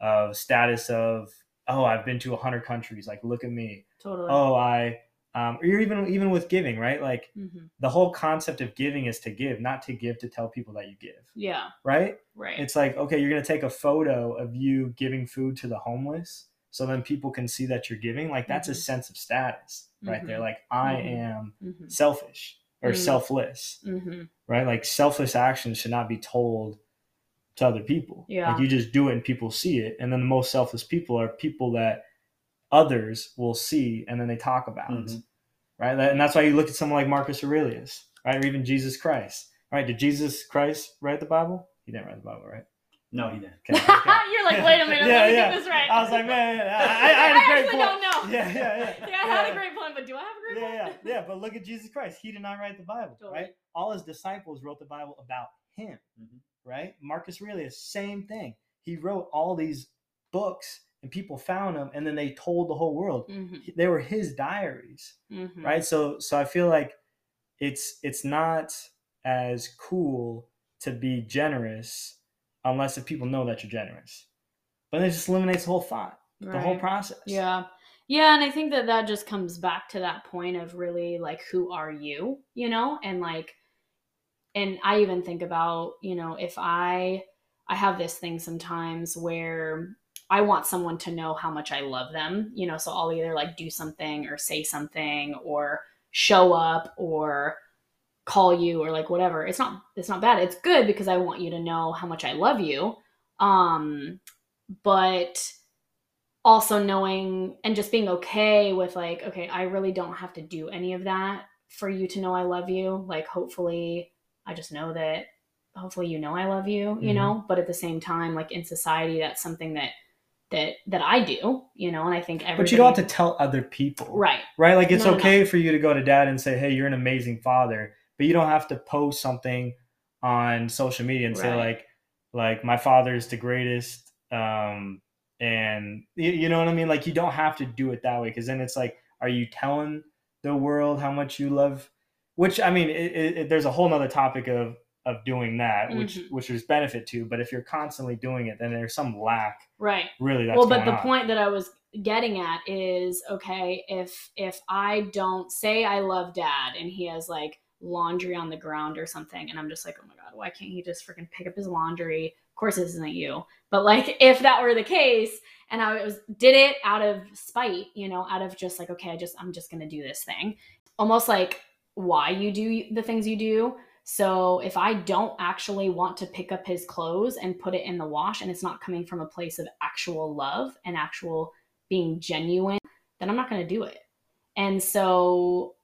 of status of oh, I've been to a hundred countries. Like, look at me. Totally. Oh, I um, or you're even even with giving, right? Like Mhm. the whole concept of giving is to give, not to give to tell people that you give, Yeah. right? Right. It's like, okay, you're going to take a photo of you giving food to the homeless so then people can see that you're giving. Like, that's a Mhm. sense of status right there. Mhm. Like, I Mhm. am Mhm. selfish or Mhm. selfless, Mhm. right? Like, selfless actions should not be told to other people. Yeah. Like, you just do it and people see it. And then the most selfless people are people that others will see and then they talk about Mhm. Right? And that's why you look at someone like Marcus Aurelius, right? Or even Jesus Christ, right? Did Jesus Christ write the Bible? He didn't write the Bible, right? No, he didn't. Okay, okay. <laughs> You're like, wait a minute, Yeah, let me yeah. get this right. I was like, man, I, I, I had a <laughs> great actually point. don't know. Yeah, yeah, yeah. <laughs> Yeah, I had Yeah. a great plan, but do I have a great Yeah, plan? yeah, yeah. But look at Jesus Christ. He did not write the Bible, Totally. right? All his disciples wrote the Bible about him, Mhm. right? Marcus Aurelius, same thing. He wrote all these books, and people found them, and then they told the whole world. Mhm. They were his diaries. Mhm. right so so i feel like it's it's not as cool to be generous unless if people know that you're generous but it just eliminates the whole thought the whole process Yeah. Yeah, and I think that that just comes back to that point of really like who are you, you know? And like and I even think about, you know, if I I have this thing sometimes where I want someone to know how much I love them, you know, so I'll either like do something or say something or show up or call you or like whatever. It's not it's not bad. It's good because I want you to know how much I love you. Um but also knowing and just being okay with like okay i really don't have to do any of that for you to know i love you like hopefully i just know that hopefully you know i love you you Mhm. know but at the same time like in society that's something that that that i do you know and i think everybody but you don't have to tell other people. Right. Right? Like it's No, no, no. okay for you to go to dad and say hey you're an amazing father but you don't have to post something on social media and say like like my father is the greatest um and you, you know what i mean? Like you don't have to do it that way because then it's like are you telling the world how much you love? Which i mean it, it- there's a whole nother topic of of doing that which Mhm. which there's benefit to but if you're constantly doing it then there's some lack right really that's well but the on. point that i was getting at is okay if if i don't say i love dad and he has like laundry on the ground or something and i'm just like oh my god why can't he just freaking pick up his laundry of course this isn't you but like <laughs> if that were the case and i was did it out of spite you know out of just like okay i just i'm just gonna do this thing almost like why you do the things you do so if I don't actually want to pick up his clothes and put it in the wash and it's not coming from a place of actual love and actual being genuine, then I'm not going to do it. And so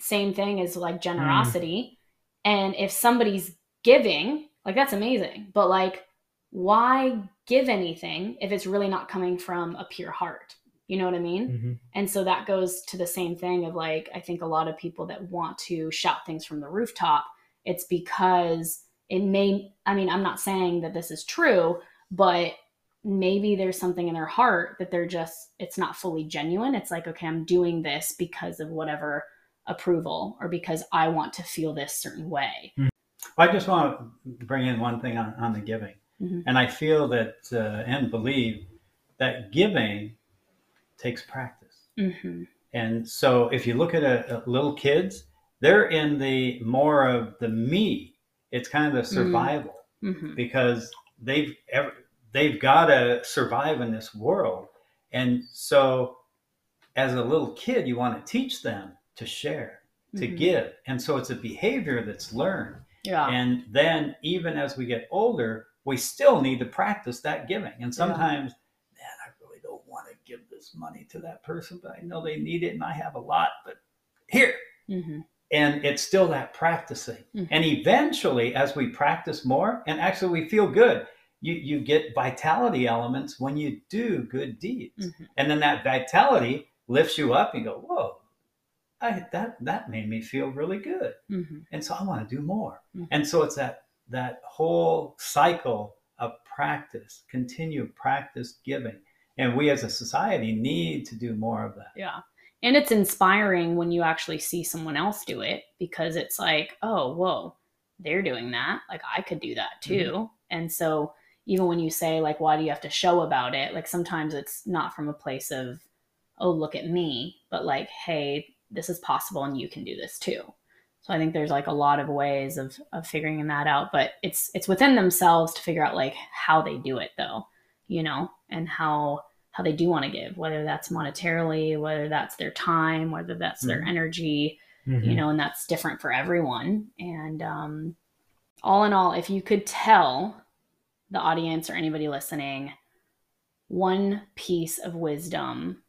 same thing as like hmm. generosity. And if somebody's giving, like that's amazing. But like why give anything if it's really not coming from a pure heart? You know what I mean? Mhm. And so that goes to the same thing of like, I think a lot of people that want to shout things from the rooftop, it's because it may, I mean, I'm not saying that this is true, but maybe there's something in their heart that they're just, it's not fully genuine. It's like, okay, I'm doing this because of whatever approval or because I want to feel this certain way. I just want to bring in one thing on, on the giving. Mhm. And I feel that uh, and believe that giving takes practice. hmm And so if you look at a, a little kids, they're in the more of the me. It's kind of the survival hmm because they've ever, they've got to survive in this world. And so as a little kid, you want to teach them to share, to Mhm. give. And so it's a behavior that's learned. Yeah. And then, even as we get older, we still need to practice that giving. And sometimes, I really don't want to give this money to that person, but I know they need it and I have a lot, but here. hmm And it's still that practicing. Mhm. And eventually, as we practice more, and actually we feel good, you, you get vitality elements when you do good deeds. Mhm. And then that vitality lifts you up and you go, whoa, I, that, that made me feel really good hmm and so I want to do more. Mhm. And so it's that that whole cycle of practice, continue practice giving, and we as a society need to do more of that. Yeah. And it's inspiring when you actually see someone else do it because it's like, oh, whoa, they're doing that. Like I could do that mm-hmm. too. And so even when you say like why do you have to show about it? Like sometimes it's not from a place of oh, look at me, but like hey, this is possible and you can do this too. So I think there's like a lot of ways of of figuring that out, but it's it's within themselves to figure out like how they do it though, you know, and how how they do want to give, whether that's monetarily, whether that's their time, whether that's their Mhm. energy, Mm-hmm. you know, and that's different for everyone. And um, all in all, if you could tell the audience or anybody listening one piece of wisdom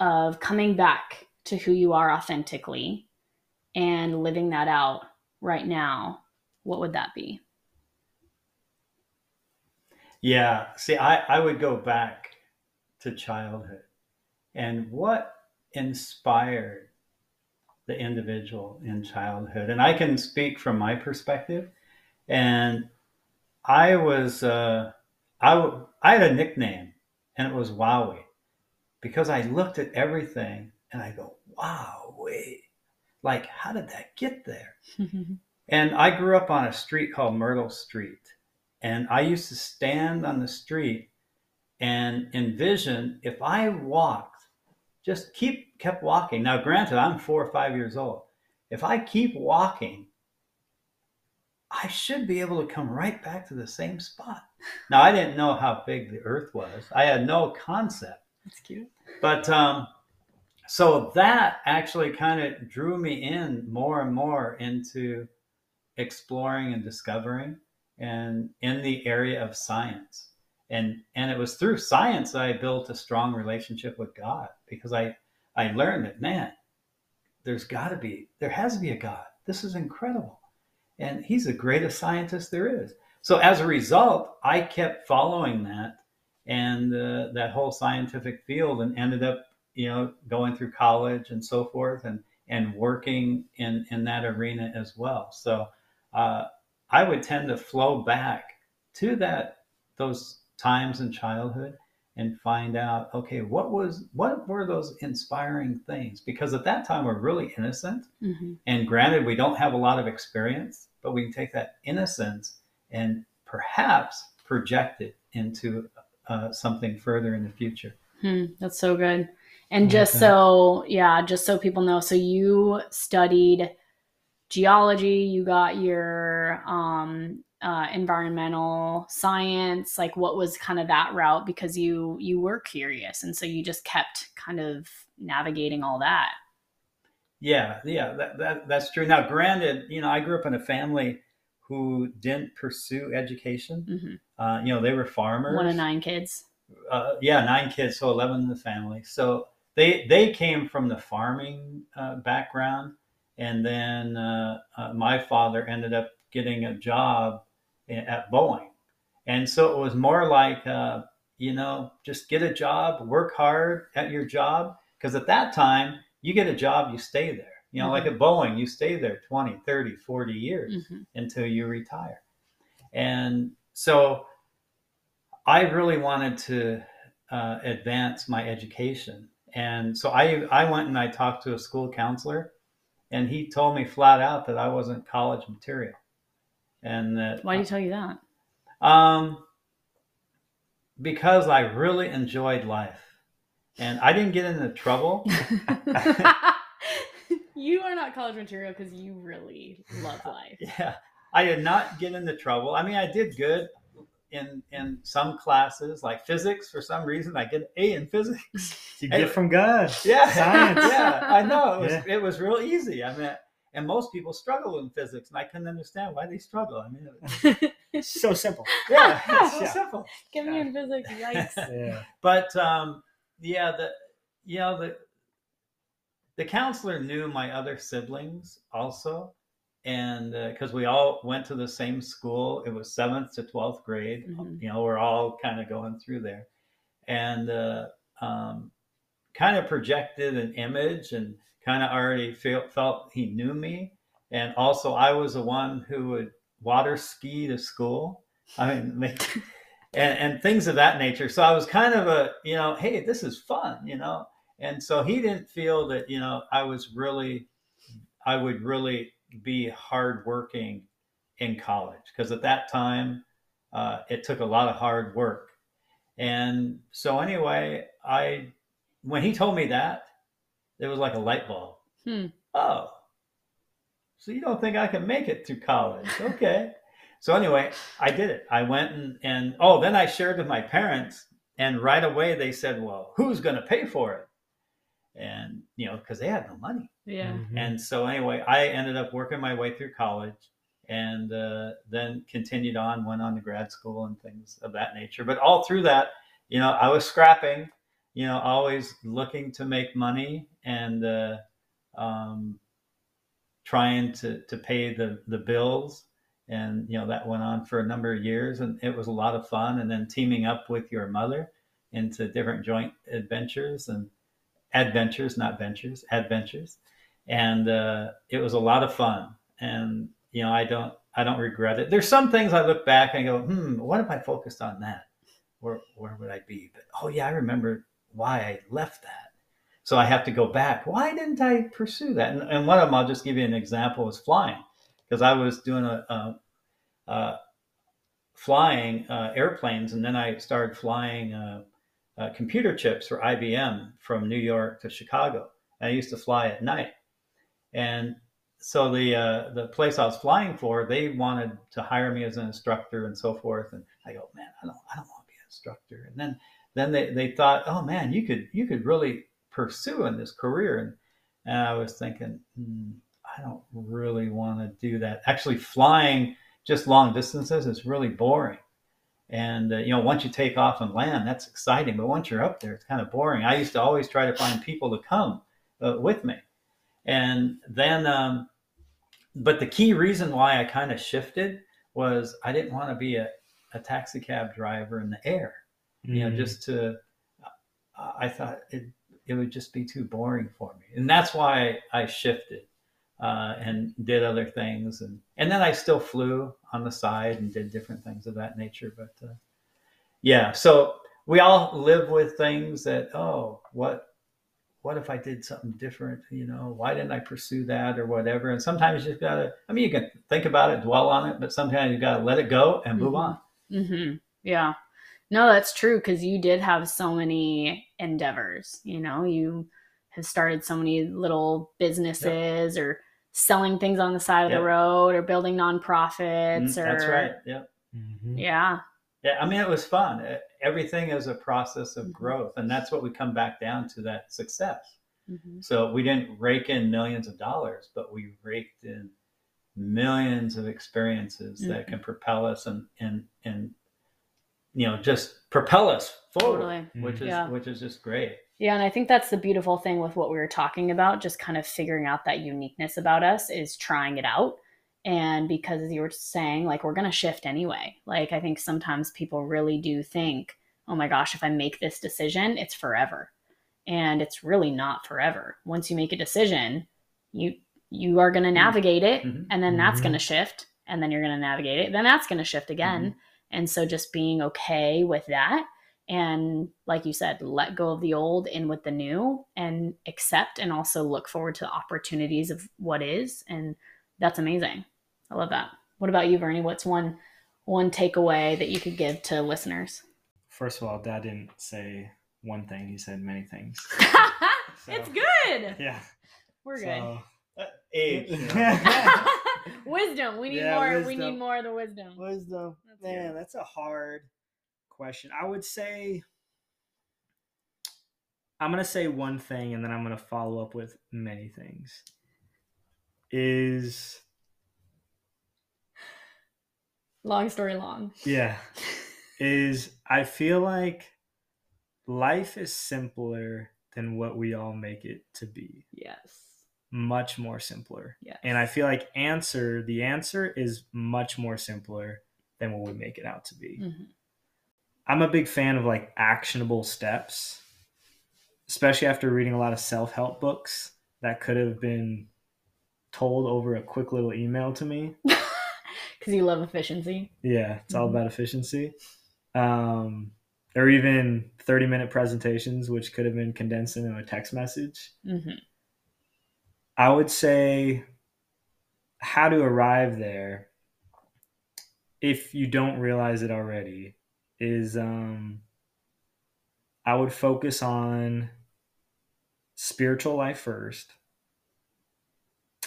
of coming back to who you are authentically and living that out right now, what would that be? Yeah. See, I, I would go back to childhood and what inspired the individual in childhood. And I can speak from my perspective. And I was, uh, I, I had a nickname and it was Wowie because I looked at everything and I go, wow, wait, like, how did that get there? <laughs> And I grew up on a street called Myrtle Street. And I used to stand on the street and envision if I walked, just keep kept walking. Now, granted, I'm four or five years old. If I keep walking, I should be able to come right back to the same spot. Now, I didn't know how big the earth was. I had no concept. That's cute. But um, so that actually kind of drew me in more and more into exploring and discovering and in the area of science. And and it was through science that I built a strong relationship with God because I I learned that man, there's got to be there has to be a God. This is incredible. And he's the greatest scientist there is. So as a result, I kept following that and uh, that whole scientific field and ended up you know going through college and so forth and and working in in that arena as well so uh, i would tend to flow back to that those times in childhood and find out okay what was what were those inspiring things? Because at that time we're really innocent. Hmm and granted we don't have a lot of experience but we can take that innocence and perhaps project it into uh, something further in the future. Hmm, that's so good. And just so, yeah, just so people know, so you studied geology, you got your um, uh, environmental science. Like, what was kind of that route? Because you you were curious, and so you just kept kind of navigating all that. Yeah, yeah, that, that that's true. Now, granted, you know, I grew up in a family who didn't pursue education. hmm Uh, you know, they were farmers. One of nine kids. Uh, yeah, nine kids, so eleven in the family. So they they came from the farming uh, background, and then uh, uh, my father ended up getting a job at Boeing, and so it was more like uh, you know, just get a job, work hard at your job, because at that time you get a job, you stay there. You know, like at Boeing, you stay there 20, 30, 40 years hmm until you retire. And so I really wanted to uh, advance my education. And so I, I went and I talked to a school counselor, and he told me flat out that I wasn't college material. And that Why do you tell you that? um, because I really enjoyed life. And I didn't get into trouble. <laughs> <laughs> you are not college material because you really love life. Yeah, I did not get into trouble. I mean, I did good in in some classes, like physics. For some reason, I get an A in physics. <laughs> You get from God. Yeah, Science. Yeah, I know it was Yeah. it was real easy. I mean, And most people struggle in physics, and I couldn't understand why they struggle. I mean, it- <laughs> It's so simple. <laughs> yeah, it's so Yeah. simple. Give me in physics, yikes. <laughs> Yeah. But um, yeah, the you know the the counselor knew my other siblings also, and because we all went to the same school, it was seventh to twelfth grade. Mhm. You know, we're all kind of going through there, and uh, um, kind of projected an image, and kind of already feel, felt he knew me, and also I was the one who would water ski to school. I mean, <laughs> and, and things of that nature. So I was kind of a, you know, hey, this is fun, you know. And so he didn't feel that, you know, I was really, I would really be hardworking in college because at that time uh, it took a lot of hard work. And so anyway, I, when he told me that, it was like a light bulb. Hmm. Oh, so you don't think I can make it through college? Okay. So anyway, I did it. I went and, and oh, then I shared with my parents, and right away they said, "Well, who's going to pay for it?" And you know, because they had no money. Yeah. Mhm. And so anyway, I ended up working my way through college, and uh, then continued on, went on to grad school and things of that nature. But all through that, you know, I was scrapping, you know, always looking to make money and uh, um, trying to to pay the the bills. And you know that went on for a number of years and it was a lot of fun. And then teaming up with your mother into different joint adventures and adventures not ventures adventures. And uh, it was a lot of fun. And you know i don't i don't regret it. There's some things i look back and go hmm what if i focused on that where where would i be? But oh yeah i remember why i left that so i have to go back why didn't i pursue that and, and one of them i'll just give you an example was flying because I was doing a, a, a flying uh, airplanes, and then I started flying uh, uh, computer chips for IBM from New York to Chicago. And I used to fly at night, and so the uh, the place I was flying for, they wanted to hire me as an instructor and so forth. And I go, man, I don't, I don't want to be an instructor. And then then they, they thought, oh man, you could you could really pursue in this career. And and I was thinking, hmm, I don't really want to do that. Actually, flying just long distances is really boring. And uh, you know, once you take off and land, that's exciting. But once you're up there, it's kind of boring. I used to always try to find people to come uh, with me. And then, um, but the key reason why I kind of shifted was I didn't want to be a, a taxi cab driver in the air. You know, Mm. just to, I thought it it would just be too boring for me, and that's why I shifted uh, and did other things, and and then I still flew on the side and did different things of that nature. But uh, yeah, so we all live with things that oh, what what if I did something different? You know, why didn't I pursue that or whatever? And sometimes you just gotta. I mean, you can think about it, dwell on it, but sometimes you gotta let it go and move Mhm. on. Mm-hmm. Yeah. No, that's true because you did have so many endeavors. You know, you have started so many little businesses or selling things on the side of Yep. the road or building nonprofits Mm, or That's right. Yep. Mhm. yeah. Yeah, I mean, it was fun. Everything is a process of Mhm. growth, and that's what we come back down to that success. Mm-hmm. So we didn't rake in millions of dollars, but we raked in millions of experiences that Mhm. can propel us and and and you know just propel us forward, Totally. which is Yeah. which is just great. Yeah, and I think that's the beautiful thing with what we were talking about, just kind of figuring out that uniqueness about us is trying it out. And because as you were saying, like we're going to shift anyway. Like I think sometimes people really do think, oh my gosh, if I make this decision, it's forever. And it's really not forever. Once you make a decision, you you are going to navigate it Mhm. and then that's Mhm. going to shift and then you're going to navigate it. Then that's going to shift again. And so just being okay with that and like you said let go of the old in with the new and accept and also look forward to the opportunities of what is. And that's amazing. I love that. What about you vernie what's one one takeaway that you could give to listeners? First of all, Dad didn't say one thing; he said many things. <laughs> it's good. Yeah. we're So, Uh, age. <laughs> <laughs> good wisdom we need Yeah, more we need more of the wisdom wisdom, Let's man, it. that's a hard question. I would say I'm gonna say one thing, and then I'm gonna follow up with many things. is long story long. yeah <laughs> is I feel like life is simpler than what we all make it to be. Yes. Much more simpler. Yeah. And I feel like answer the answer is much more simpler than what we make it out to be. Mhm. I'm a big fan of like actionable steps, especially after reading a lot of self-help books that could have been told over a quick little email to me. <laughs> Because you love efficiency. Yeah, it's all Mhm. about efficiency. Um, or even 30 minute presentations, which could have been condensed into a text message. hmm I would say how to arrive there, if you don't realize it already, is um, I would focus on spiritual life first.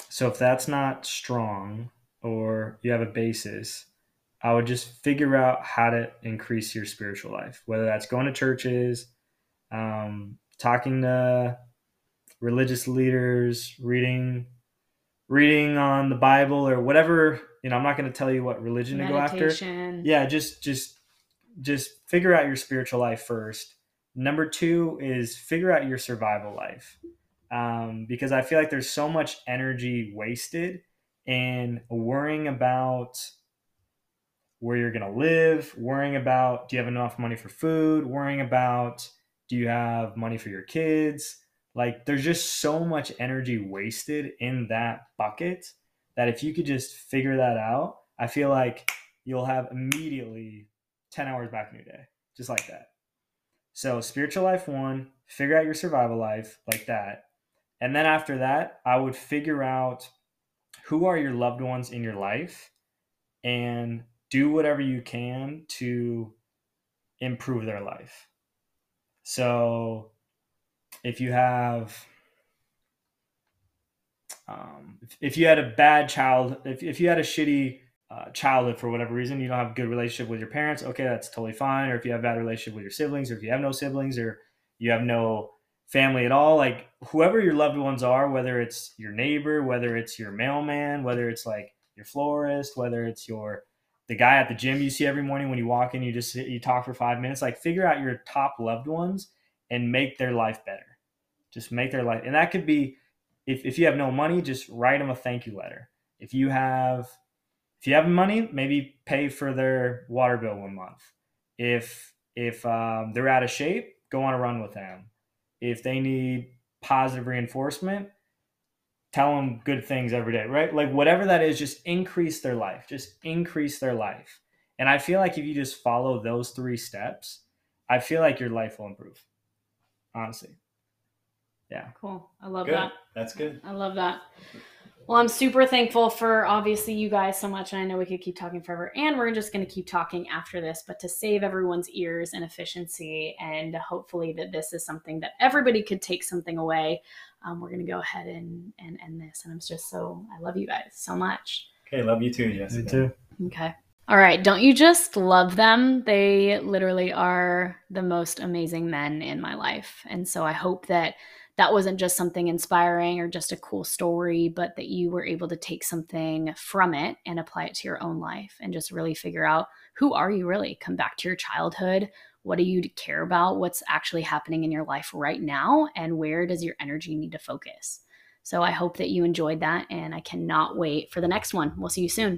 So if that's not strong or you have a basis, I would just figure out how to increase your spiritual life, whether that's going to churches, um, talking to religious leaders, reading reading on the Bible or whatever. You know, I'm not going to tell you what religion to go after. Yeah, just just just figure out your spiritual life first. Number two is figure out your survival life, um, because I feel like there's so much energy wasted in worrying about where you're going to live, worrying about do you have enough money for food, worrying about do you have money for your kids. Like there's just so much energy wasted in that bucket that if you could just figure that out, I feel like you'll have immediately 10 hours back in your day, just like that. So, spiritual life one, figure out your survival life like that. And then after that, I would figure out who are your loved ones in your life and do whatever you can to improve their life. So, if you have um, if, if you had a bad child if, if you had a shitty uh, childhood for whatever reason you don't have a good relationship with your parents okay that's totally fine. Or if you have a bad relationship with your siblings or if you have no siblings or you have no family at all like whoever your loved ones are whether it's your neighbor whether it's your mailman whether it's like your florist whether it's your the guy at the gym you see every morning when you walk in you just you talk for five minutes like figure out your top loved ones and make their life better just make their life and that could be if, if you have no money just write them a thank you letter. If you have if you have money maybe pay for their water bill one month. If if um, they're out of shape go on a run with them. If they need positive reinforcement tell them good things every day right? Like whatever that is just increase their life just increase their life. And i feel like if you just follow those three steps i feel like your life will improve honestly yeah Cool. I love Good. that. That's good. I love that. Well, I'm super thankful for obviously you guys so much. And I know we could keep talking forever, and we're just going to keep talking after this. But to save everyone's ears and efficiency, and hopefully that this is something that everybody could take something away, um, we're going to go ahead and, and end this. And I'm just so, I love you guys so much. Okay, love you too, Jessica. me too Okay. All right. Don't you just love them? They literally are the most amazing men in my life. And so I hope that that wasn't just something inspiring or just a cool story, but that you were able to take something from it and apply it to your own life and just really figure out who are you really? Come back to your childhood. What do you care about? What's actually happening in your life right now? And where does your energy need to focus? So I hope that you enjoyed that. And I cannot wait for the next one. We'll see you soon.